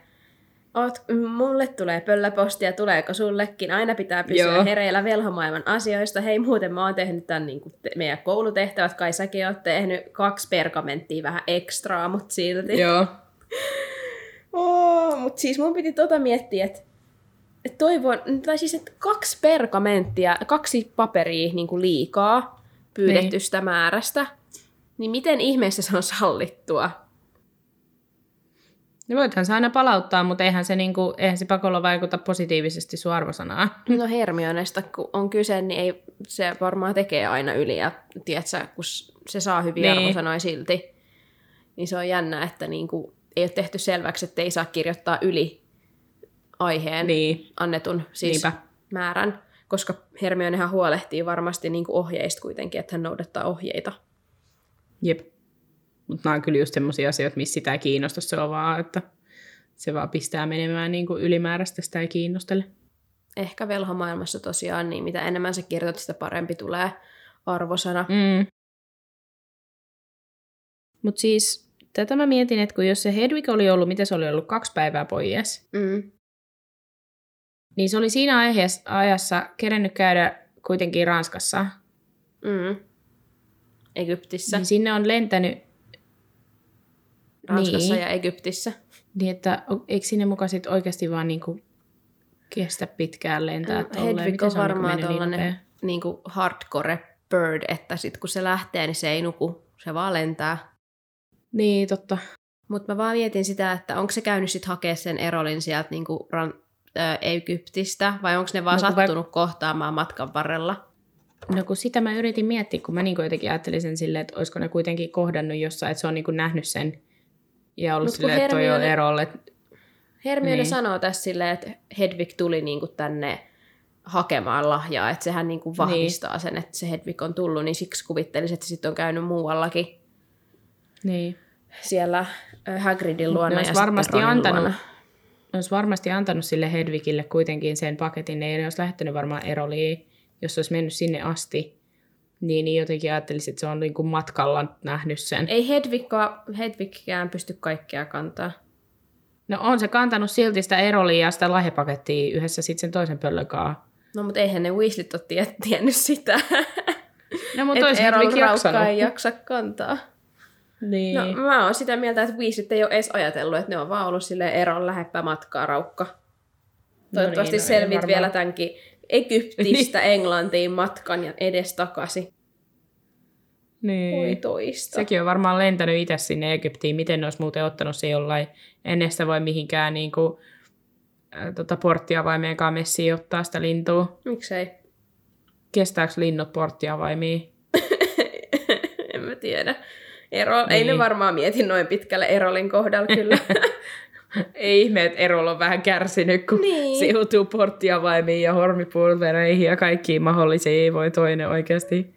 Oot, mulle tulee pölläpostia, tuleeko sullekin? Aina pitää pysyä Joo. Hereillä velhomaailman asioista. Hei, muuten mä oon tehnyt tämän niin te- meidän koulutehtävät. Kai säkin oot tehnyt kaksi pergamenttia vähän ekstraa, mutta silti. Joo. Oh, mutta siis mun piti tota miettiä, että et toivon, tai siis että kaksi pergamenttia, kaksi paperia niin kuin liikaa pyydetystä niin. määrästä, niin miten ihmeessä se on sallittua? No voithan se aina palauttaa, mutta eihän se, niinku, eihän se pakolla vaikuta positiivisesti sun arvosanaan. No Hermionesta, kun on kyse, niin ei, se varmaan tekee aina yli, ja tiedätkö, kun se saa hyviä Niin. niin. arvosanoja silti, niin se on jännä, että niin kuin, ei ole tehty selväksi, että ei saa kirjoittaa yli aiheen Niin. annetun siis Niinpä. määrän, koska Hermionehan huolehtii varmasti niin kuin ohjeista kuitenkin, että hän noudattaa ohjeita. Jep. Mutta nämä on kyllä just semmoisia asioita, missä sitä ei kiinnosta. Se on vaan, että se vaan pistää menemään niin kuin ylimääräistä, sitä ei kiinnostele. Ehkä velhomaailmassa tosiaan, niin mitä enemmän sä kirjoitat, sitä parempi tulee arvosana. Mm. Mutta siis tätä mä mietin, että kun jos se Hedwig oli ollut, mitä se oli ollut, kaksi päivää pois, Mm. Niin se oli siinä aiheessa, ajassa kerennyt käydä kuitenkin Ranskassa. Mm. Egyptissä, Niin sinne on lentänyt, Ranskassa niin. ja Egyptissä. niin että eikö sinne muka sit oikeasti vaan niinku kestä pitkään lentää tolleen? Hedwig Miten on niinku varmaan mennyt niin tollanen niin kuin hardcore bird, että sit kun se lähtee, niin se ei nuku, se vaan lentää. Niin, totta. Mutta mä vaan mietin sitä, että onko se käynyt sit hakea sen Erolin sieltä niin kuin ran, Egyptistä, vai onko ne vaan No, kun vai- sattunut kohtaamaan matkan varrella? No kun sitä mä yritin miettiä, kun mä niinku jotenkin ajattelin sen silleen, että olisiko ne kuitenkin kohdannut jossain, että se on niinku nähnyt sen ja ollut Mut silleen, että toi on erolle. Hermione Niin. niin. sanoo tässä silleen, että Hedwig tuli niin kuin tänne hakemaan lahjaa, että sehän niin kuin vahvistaa niin. sen, että se Hedwig on tullut, niin siksi kuvittelisin, että se sitten on käynyt muuallakin Niin. siellä Hagridin luona ja varmasti antanut, luona. Ne olisi varmasti antanut sille Hedwigille kuitenkin sen paketin. Ne ei olisi lähettänyt varmaan Eroliin, jos olisi mennyt sinne asti. Niin, niin jotenkin ajattelisin, että se on niinku matkalla nähnyt sen. Ei Hedwigkaan, Hedwigkään pysty kaikkea kantaa. No on se kantanut silti sitä Erolia ja sitä lahjapakettia yhdessä sitten sen toisen pöllön kanssa. No mutta eihän ne Weasleyt ole tie- tiennyt sitä. No mutta olisi raukkaa jaksanut. ei jaksa kantaa. Niin. No mä oon sitä mieltä, että Weasleyt ei ole edes ajatellut, että ne on vaan ollut sille Eron läheppää matkaa raukka. Toivottavasti no ei selvit varmaan. vielä tämänkin Egyptistä Englantiin matkan ja edes takaisin. niin. Voi toista. Sekin on varmaan lentänyt itse sinne Egyptiin. Miten ne olisi muuten ottanut se jollain ennen sitä voi mihinkään niin kuin, ää, tota porttiavaimeenkaan messiin ottaa sitä lintua. Miksei? Kestääkö linnut porttiavaimia? en mä tiedä. Ero, niin. Ei Niin. ne varmaan mieti noin pitkälle Erolin kohdalla kyllä. Ei ihme, että Erol on vähän kärsinyt, kun Niin. se joutuu porttiavaimiin ja hormipulvereihin ja kaikkiin mahdollisiin. Ei voi toinen oikeasti.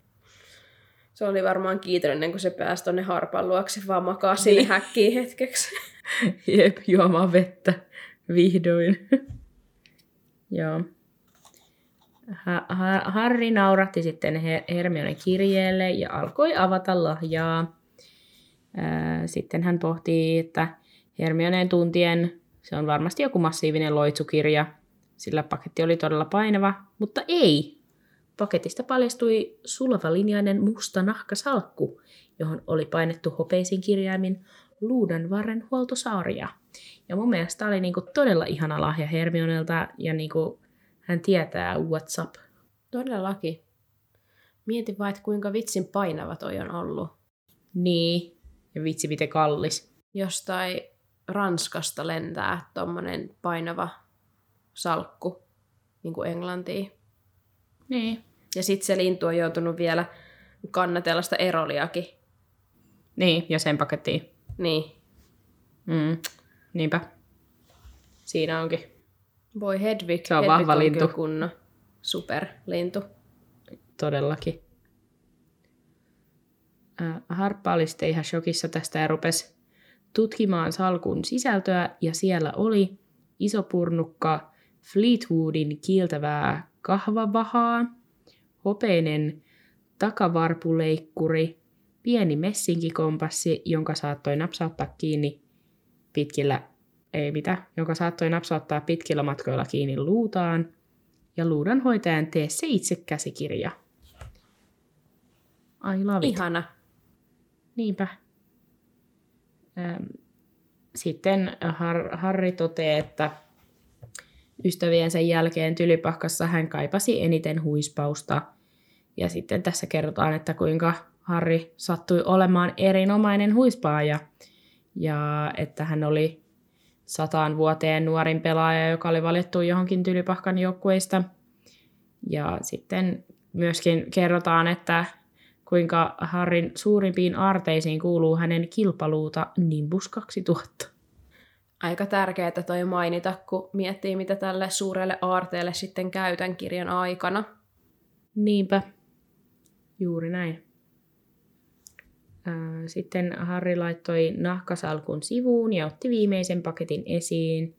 se oli varmaan kiitollinen, kun se pääsi tonne harpan luokse, vaan makaa sinne Niin. häkkiin hetkeksi. Jep, juomaan vettä. Vihdoin. Joo. Ha- ha- Harri naurahti sitten Her- Hermionen kirjeelle ja alkoi avata lahjaa. Sitten hän pohtii, että Hermioneen tuntien se on varmasti joku massiivinen loitsukirja, sillä paketti oli todella painava, mutta ei. Paketista paljastui sulavalinjainen musta nahkasalkku, johon oli painettu hopeisin kirjaimin Luudan varren huoltosaaria. Ja mun mielestä tämä oli niinku todella ihana lahja Hermionelta ja niinku hän tietää what's up. Todellakin. Mieti vaan, että kuinka vitsin painava toi on ollut. Niin. Ja vitsi miten kallis. Jostain Ranskasta lentää tommonen painava salkku niin kuin Englantiin. Niin. Ja sitten se lintu on joutunut vielä kannatella sitä eroliakin. Niin, ja sen pakettiin. Niin. Mm. Niinpä. Siinä onkin. Voi Hedvig. Se on Hedvig vahva on lintu. kunnon superlintu. Todellakin. Harppa oli sitten ihan shokissa tästä ja rupesi tutkimaan salkun sisältöä ja siellä oli iso purnukka Fleetwoodin kiiltävää kahvavahaa, hopeinen takavarpuleikkuri, pieni messinkikompassi, jonka saattoi napsauttaa kiinni pitkillä, ei mitä, jonka saattoi napsauttaa pitkillä matkoilla kiinni luutaan, ja luudanhoitajan tee se itse käsikirja. I love. Ihana. Niinpä. Sitten Har- Harri toteaa, että ystäviensä jälkeen Tylypahkassa hän kaipasi eniten huispausta. Ja sitten tässä kerrotaan, että kuinka Harri sattui olemaan erinomainen huispaaja. Ja että hän oli sataan vuoteen nuorin pelaaja, joka oli valittu johonkin Tylypahkan joukkueista. Ja sitten myöskin kerrotaan, että kuinka Harrin suurimpiin aarteisiin kuuluu hänen kilpaluuta Nimbus 2000. Aika tärkeää toi mainita, kun miettii, mitä tälle suurelle aarteelle sitten käytän kirjan aikana. Niinpä. Juuri näin. Sitten Harri laittoi nahkasalkun sivuun ja otti viimeisen paketin esiin.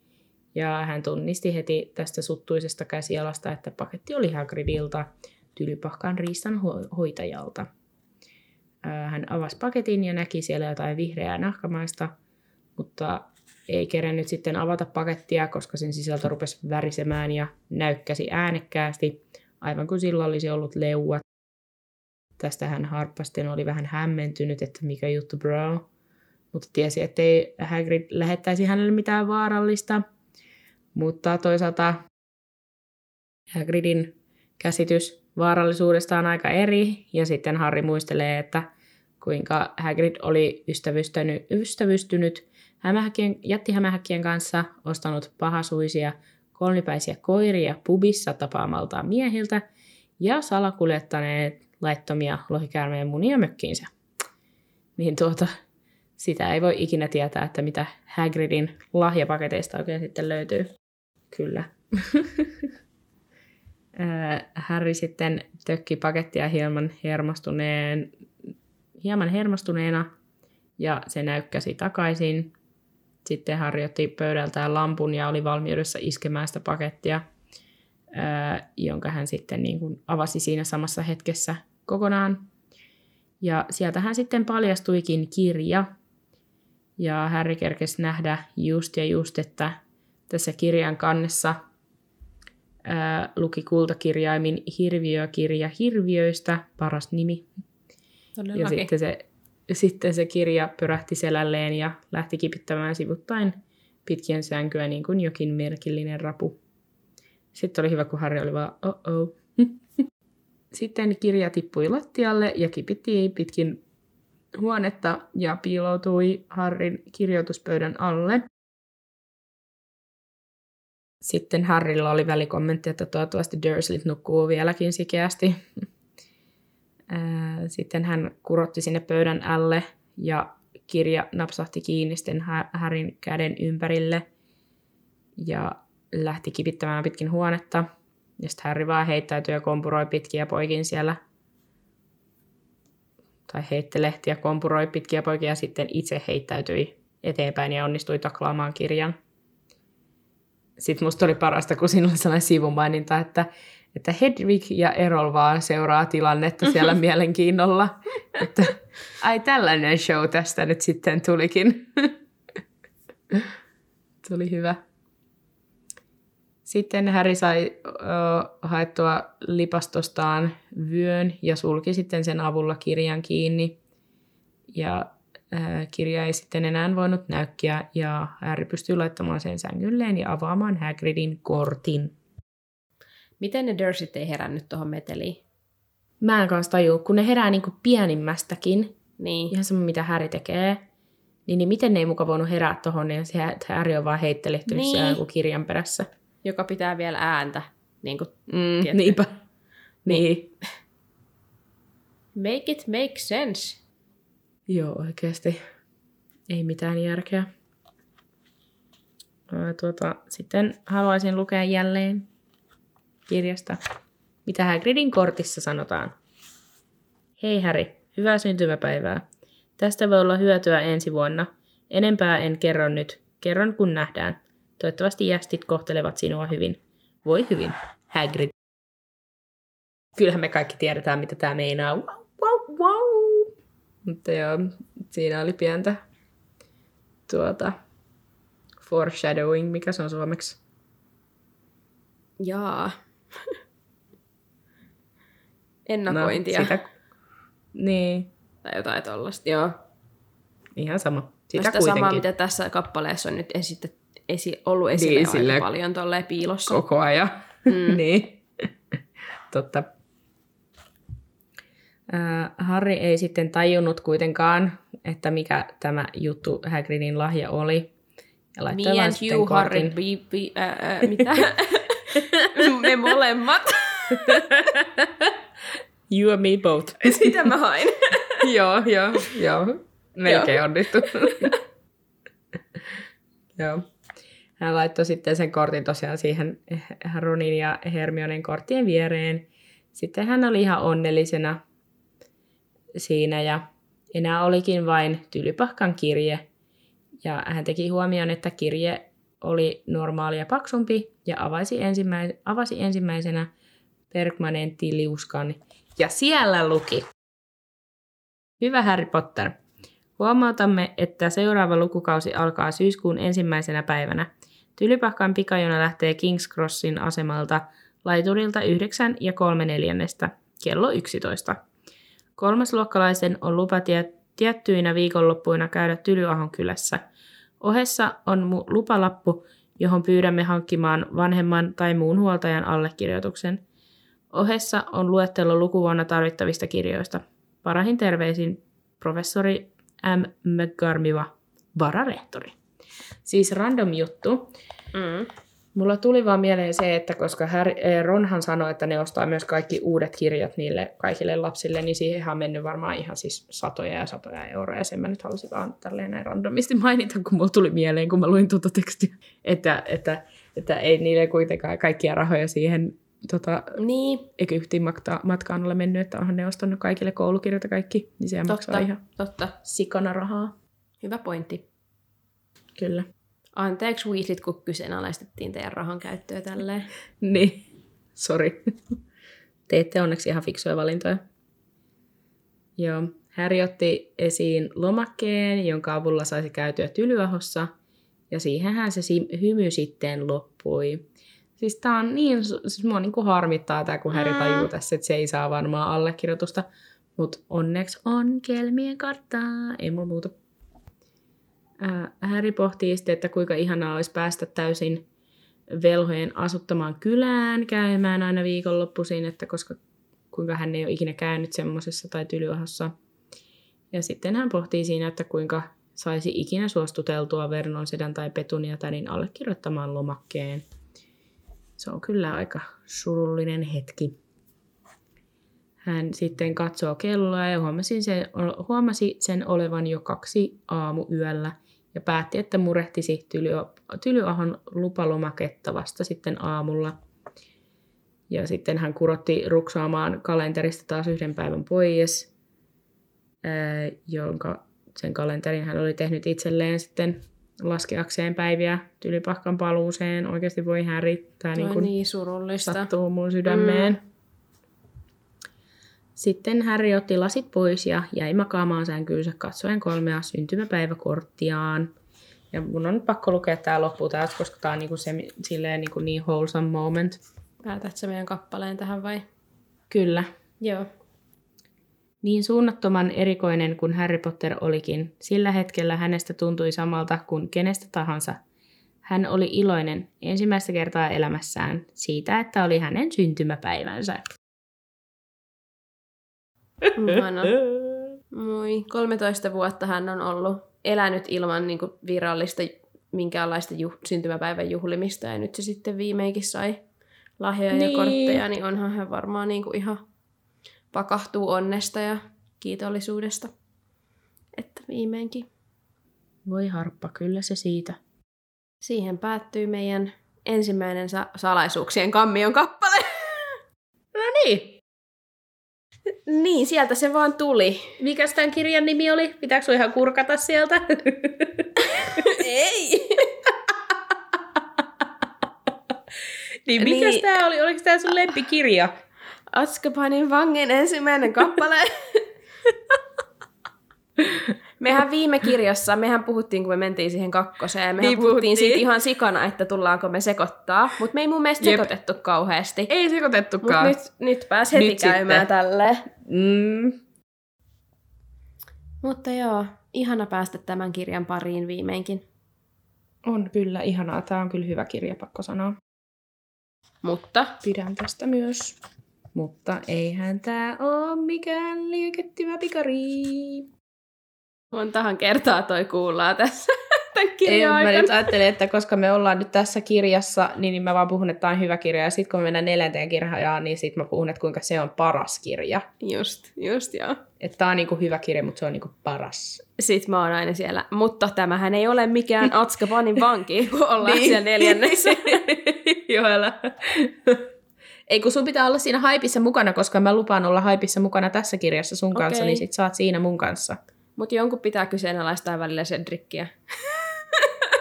Ja hän tunnisti heti tästä suttuisesta käsialasta, että paketti oli Hagridilta, Tylypahkan riistan ho- hoitajalta. Ää, Hän avasi paketin ja näki siellä jotain vihreää nahkamaista, mutta ei kerennyt sitten avata pakettia, koska sen sisältö rupesi värisemään ja näykkäsi äänekkäästi, aivan kuin sillä olisi ollut leuat. Tästä hän harppasten oli vähän hämmentynyt, että mikä juttu bro. Mutta tiesi, ettei Hagrid lähettäisi hänelle mitään vaarallista. Mutta toisaalta Hagridin käsitys vaarallisuudesta on aika eri. Ja sitten Harry muistelee, että kuinka Hagrid oli ystävystynyt, ystävystynyt hämähäkkien, jättihämähäkkien kanssa, ostanut pahasuisia kolmipäisiä koiria pubissa tapaamaltaan miehiltä ja salakuljettaneet laittomia lohikäärmeen munia mökkiinsä. Niin tuota, sitä ei voi ikinä tietää, että mitä Hagridin lahjapaketeista oikein sitten löytyy. Kyllä. Ää, Harry sitten tökki pakettia hieman, hermostuneen, hieman hermostuneena ja se näykkäsi takaisin. Sitten Harry otti pöydältään lampun ja oli valmiudessa iskemään sitä pakettia, ää, jonka hän sitten niin kuin avasi siinä samassa hetkessä kokonaan. Ja sieltä hän sitten paljastuikin kirja. Ja Harry kerkesi nähdä just ja just, että tässä kirjan kannessa ää, luki kultakirjaimin Hirviökirja hirviöistä, paras nimi. Ja Todellakin. sitten se, sitten se kirja pyrähti selälleen ja lähti kipittämään sivuttain pitkien sänkyä niin kuin jokin merkillinen rapu. Sitten oli hyvä, kun Harry oli vaan, oh-oh. Sitten kirja tippui lattialle ja kipitti pitkin huonetta ja piiloutui Harrin kirjoituspöydän alle. Sitten Harrilla oli välikommentti, että toivottavasti Dursleyt nukkuu vieläkin sikeästi. Sitten hän kurotti sinne pöydän alle ja kirja napsahti kiinni sitten Harryn käden ympärille ja lähti kipittämään pitkin huonetta. Ja sitten Harry vaan heittäytyi ja kompuroi pitkiä poikin siellä. Tai heittelehti ja kompuroi pitkiä poikia ja sitten itse heittäytyi eteenpäin ja onnistui taklaamaan kirjan. Sitten musta oli parasta, kun siinä oli sellainen sivumaininta, että, että Hedwig ja Errol vaan seuraa tilannetta siellä mielenkiinnolla. Että ai tällainen show tästä nyt sitten tulikin. Tuli hyvä. Sitten Harry sai ö, haettua lipastostaan vyön ja sulki sitten sen avulla kirjan kiinni. Ja kirja ei sitten enää voinut näykkiä ja Harry pystyi laittamaan sen sängylleen ja avaamaan Hagridin kortin. Miten ne Dursit ei herännyt tuohon meteliin? Mä en kanssa tajua, kun ne herää niinku pienimmästäkin, Niin. ihan sama mitä Häri tekee, niin, niin miten ne ei muka voinut herää tohon, niin se Häri on vaan heittelehtynyt Niin. niin. siellä kirjan perässä. Joka pitää vielä ääntä. Niin kuin, Mm, Tiedätkö? niinpä. Niin. make it make sense. Joo, oikeasti. Ei mitään järkeä. Tuota, sitten haluaisin lukea jälleen kirjasta, mitä Hagridin kortissa sanotaan. Hei Häri, hyvää syntymäpäivää. Tästä voi olla hyötyä ensi vuonna. Enempää en kerro nyt. Kerron kun nähdään. Toivottavasti jästit kohtelevat sinua hyvin. Voi hyvin, Hagrid. Kyllähän me kaikki tiedetään, mitä tämä meinaa. Wow. Mutta joo, siinä oli pientä tuota, foreshadowing, mikä se on suomeksi. Jaa. Ennakointia. No, sitä, niin, Tai jotain tollasta. Joo. ihan sama. Sitä, Sitä sitä kuitenkin samaa, mitä tässä kappaleessa on nyt esitet, esi, ollut esillä Niin, niin, aika paljon tolleen piilossa. koko ajan. Mm. niin, totta. Äh, Harry ei sitten tajunnut kuitenkaan, että mikä tämä juttu Hagridin lahja oli. Ja Me and you, Harry, be, be, ää, ää, mitä? Me molemmat. You and me both. Sitä mä hain. joo, joo, joo. Melkein onnistu. joo. Hän laittoi sitten sen kortin tosiaan siihen Ronin ja Hermionen korttien viereen. Sitten hän oli ihan onnellisena siinä ja enää olikin vain Tylypahkan kirje. Ja hän teki huomioon, että kirje oli normaalia paksumpi ja avasi, ensimmäis- avasi ensimmäisenä permanenttiliuskan. Ja siellä luki Hyvä Harry Potter. Huomautamme, että seuraava lukukausi alkaa syyskuun ensimmäisenä päivänä. Tylypahkan pikajuna lähtee King's Crossin asemalta laiturilta 9 ja 3 neljännestä kello 11. Kolmasluokkalaisen on lupa tie- tiettyinä viikonloppuina käydä Tylyahon kylässä. Ohessa on lupalappu, johon pyydämme hankkimaan vanhemman tai muun huoltajan allekirjoituksen. Ohessa on luettelo lukuvuonna tarvittavista kirjoista. Parahin terveisin professori M. McGarmiva, vararehtori. Siis random juttu. Mm. Mulla tuli vaan mieleen se, että koska Harry, eh, Ronhan sanoi, että ne ostaa myös kaikki uudet kirjat niille kaikille lapsille, niin siihen on mennyt varmaan ihan siis satoja ja satoja euroja. Sen mä nyt halusin vaan tälleen näin randomisti mainita, kun mulla tuli mieleen, kun mä luin tuota tekstiä, että, että, että ei niille kuitenkaan kaikkia rahoja siihen tota, Niin, matka- matkaan ole mennyt, että onhan ne ostanut kaikille koulukirjat ja kaikki, niin totta, maksaa ihan totta. sikana rahaa. Hyvä pointti. Kyllä. Anteeksi Weaslit, kun kyseenalaistettiin teidän rahan käyttöä tälleen. Niin, sori. Teette onneksi ihan fiksuja valintoja. Joo, Harry otti esiin lomakkeen, jonka avulla saisi käytyä Tylyahossa, ja siihenhän se hymy sitten loppui. Siis tää on niin, siis mua niinku harmittaa tää, kun Harry tajuu tässä, että se ei saa varmaan allekirjoitusta, mutta onneksi on kelmien karttaa, ei mulla muuta. Harry pohtii sitten, että kuinka ihanaa olisi päästä täysin velhojen asuttamaan kylään käymään aina viikonloppuisin, että koska kuinka hän ei ole ikinä käynyt semmoisessa tai tylyahossa. Ja sitten hän pohtii siinä, että kuinka saisi ikinä suostuteltua Vernon sedän tai Petunia tänin allekirjoittamaan lomakkeen. Se on kyllä aika surullinen hetki. Hän sitten katsoo kelloa ja huomasi sen, huomasi sen olevan jo kaksi aamuyöllä ja päätti, että murehtisi Tyly- Tylyahon lupalomaketta vasta sitten aamulla. Ja sitten hän kurotti ruksaamaan kalenterista taas yhden päivän pois, ää, jonka sen kalenterin hän oli tehnyt itselleen sitten laskeakseen päiviä Tylypahkan paluuseen. Oikeasti voi Harry, tämä Niin, niin kuin niin surullista. sattuu mun sydämeen. Mm. Sitten Harry otti lasit pois ja jäi makaamaan sänkyynsä katsoen kolmea syntymäpäiväkorttiaan. Ja mun on pakko lukea tää loppu täältä, koska tää on niinku se, silleen niinku niin wholesome moment. Päätät sä meidän kappaleen tähän vai? Kyllä. Joo. Niin suunnattoman erikoinen kuin Harry Potter olikin, sillä hetkellä hänestä tuntui samalta kuin kenestä tahansa. Hän oli iloinen ensimmäistä kertaa elämässään siitä, että oli hänen syntymäpäivänsä. Ihana. Moi. 13 vuotta hän on ollut elänyt ilman niin kuin, virallista minkäänlaista juh- syntymäpäivän juhlimista ja nyt se sitten viimeinkin sai lahjoja niin. Ja kortteja, niin onhan hän varmaan niin kuin, ihan pakahtuu onnesta ja kiitollisuudesta. Että viimeinkin. Voi harppa, kyllä se siitä. Siihen päättyy meidän ensimmäinen sa- salaisuuksien kammion kappale. No niin. Niin, sieltä se vaan tuli. Mikäs tämän kirjan nimi oli? Pitääkö sun ihan kurkata sieltä? Ei! niin mikäs Niin. tää oli? Oliko tää sun lempikirja? Atskapanin vangin ensimmäinen kappale. Mehän viime kirjassa, mehän puhuttiin, kun me mentiin siihen kakkoseen, mehän Niin puhuttiin, puhuttiin. siitä ihan sikana, että tullaanko me sekoittaa, mutta me ei mun mielestä Jep. sekoitettu kauheasti. Ei sekoitettukaan. nyt, nyt pääs heti Nyt käymään sitten. tälleen. Mm. Mutta joo, ihana päästä tämän kirjan pariin viimeinkin. On kyllä ihanaa. Tää on kyllä hyvä kirja, pakko sanoa. Mutta Pidän tästä myös. Mutta eihän tää oo mikään liikettimä pikari. Montahan kertaa toi kuullaan tässä tämän Ei, kirjan mä aikana. nyt ajattelin, että koska me ollaan nyt tässä kirjassa, niin, niin mä vaan puhun, että tää on hyvä kirja. Ja sitten kun me mennään neljänteen kirjaan, niin sit mä puhun, että kuinka se on paras kirja. Just, just joo. Että tää on niinku hyvä kirja, mutta se on niinku paras. Sitten mä oon aina siellä, mutta tämähän ei ole mikään Atskabanin vanki, kun ollaan Niin. siellä neljännessä. Joo. Ei, kun sun pitää olla siinä haipissa mukana, koska mä lupaan olla haipissa mukana tässä kirjassa sun Okei. kanssa, niin sit saat siinä mun kanssa. Mutta jonkun pitää kyseenalaistaa välillä Cedrickiä.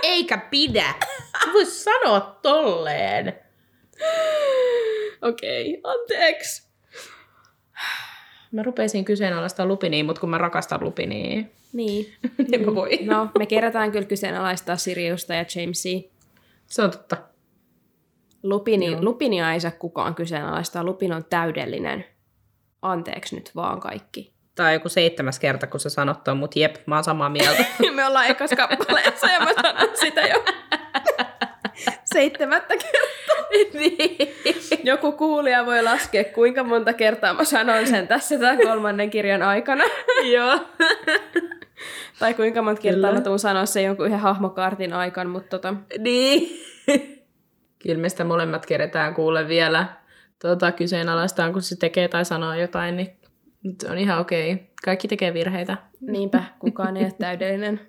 Eikä pidä. Sä vois sanoa tolleen. Okei, okay, anteeksi. Mä rupesin kyseenalaistaa Lupinia, mutta kun mä rakastan Lupinia, Niin. niin mä voi. No, me kerätään kyllä kyseenalaistaa Siriusta ja Jamesia. Se on totta. Lupini, Joo. Lupinia ei saa kukaan kyseenalaistaa. Lupin on täydellinen. Anteeksi nyt vaan kaikki. Tää on joku seitsemäs kerta, kun sä sanot ton, mutta jep, mä oon samaa mieltä. Me ollaan ekas kappaleessa ja mä sanon sitä jo seitsemättä kertaa. niin. Joku kuulija voi laskea, kuinka monta kertaa mä sanon sen tässä tämän kolmannen kirjan aikana. Joo. Tai kuinka monta kertaa Kyllä. mä tuun sanoa sen jonkun yhden hahmokartin aikana, mutta tota, Niin. Kyllä me sitä molemmat keretään kuule vielä tota, kyseenalaistaan, kun se tekee tai sanoo jotain, niin nyt on ihan okei. Kaikki tekee virheitä. niinpä kukaan ei ole täydellinen.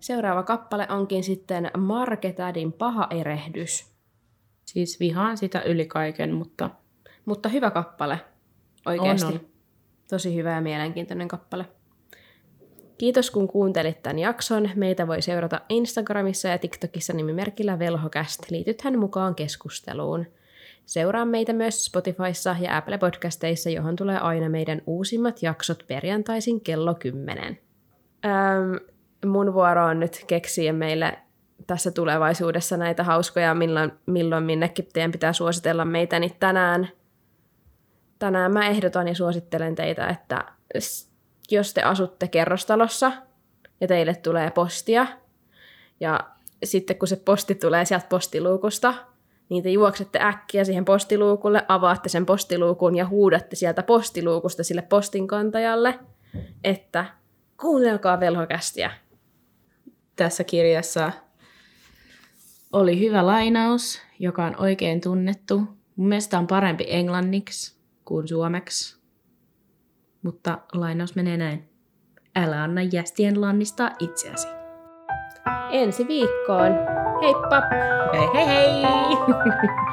Seuraava kappale onkin sitten Marketadin paha erehdys. Siis vihaan sitä yli kaiken, mutta Mutta hyvä kappale. Oikeasti. On, on. Tosi hyvä ja mielenkiintoinen kappale. Kiitos kun kuuntelit tämän jakson. Meitä voi seurata Instagramissa ja TikTokissa nimimerkillä Velhokäst. Liitythän mukaan keskusteluun. Seuraa meitä myös Spotifyssa ja Apple Podcasteissa, johon tulee aina meidän uusimmat jaksot perjantaisin kello 10. Ähm, mun vuoro on nyt keksiä meille tässä tulevaisuudessa näitä hauskoja, milloin, milloin minnekin teidän pitää suositella meitä, niin tänään tänään mä ehdotan ja suosittelen teitä, että jos te asutte kerrostalossa ja teille tulee postia, ja sitten kun se posti tulee sieltä postiluukusta, niin te juoksette äkkiä siihen postiluukulle, avaatte sen postiluukun ja huudatte sieltä postiluukusta sille postinkantajalle, että kuunnelkaa velhokästiä. tässä kirjassa oli hyvä lainaus, joka on oikein tunnettu. Mun mielestä on parempi englanniksi kuin suomeksi. Mutta lainaus menee näin. Älä anna jästien lannistaa itseäsi. Ensi viikkoon. Heippa! Hei hei hei!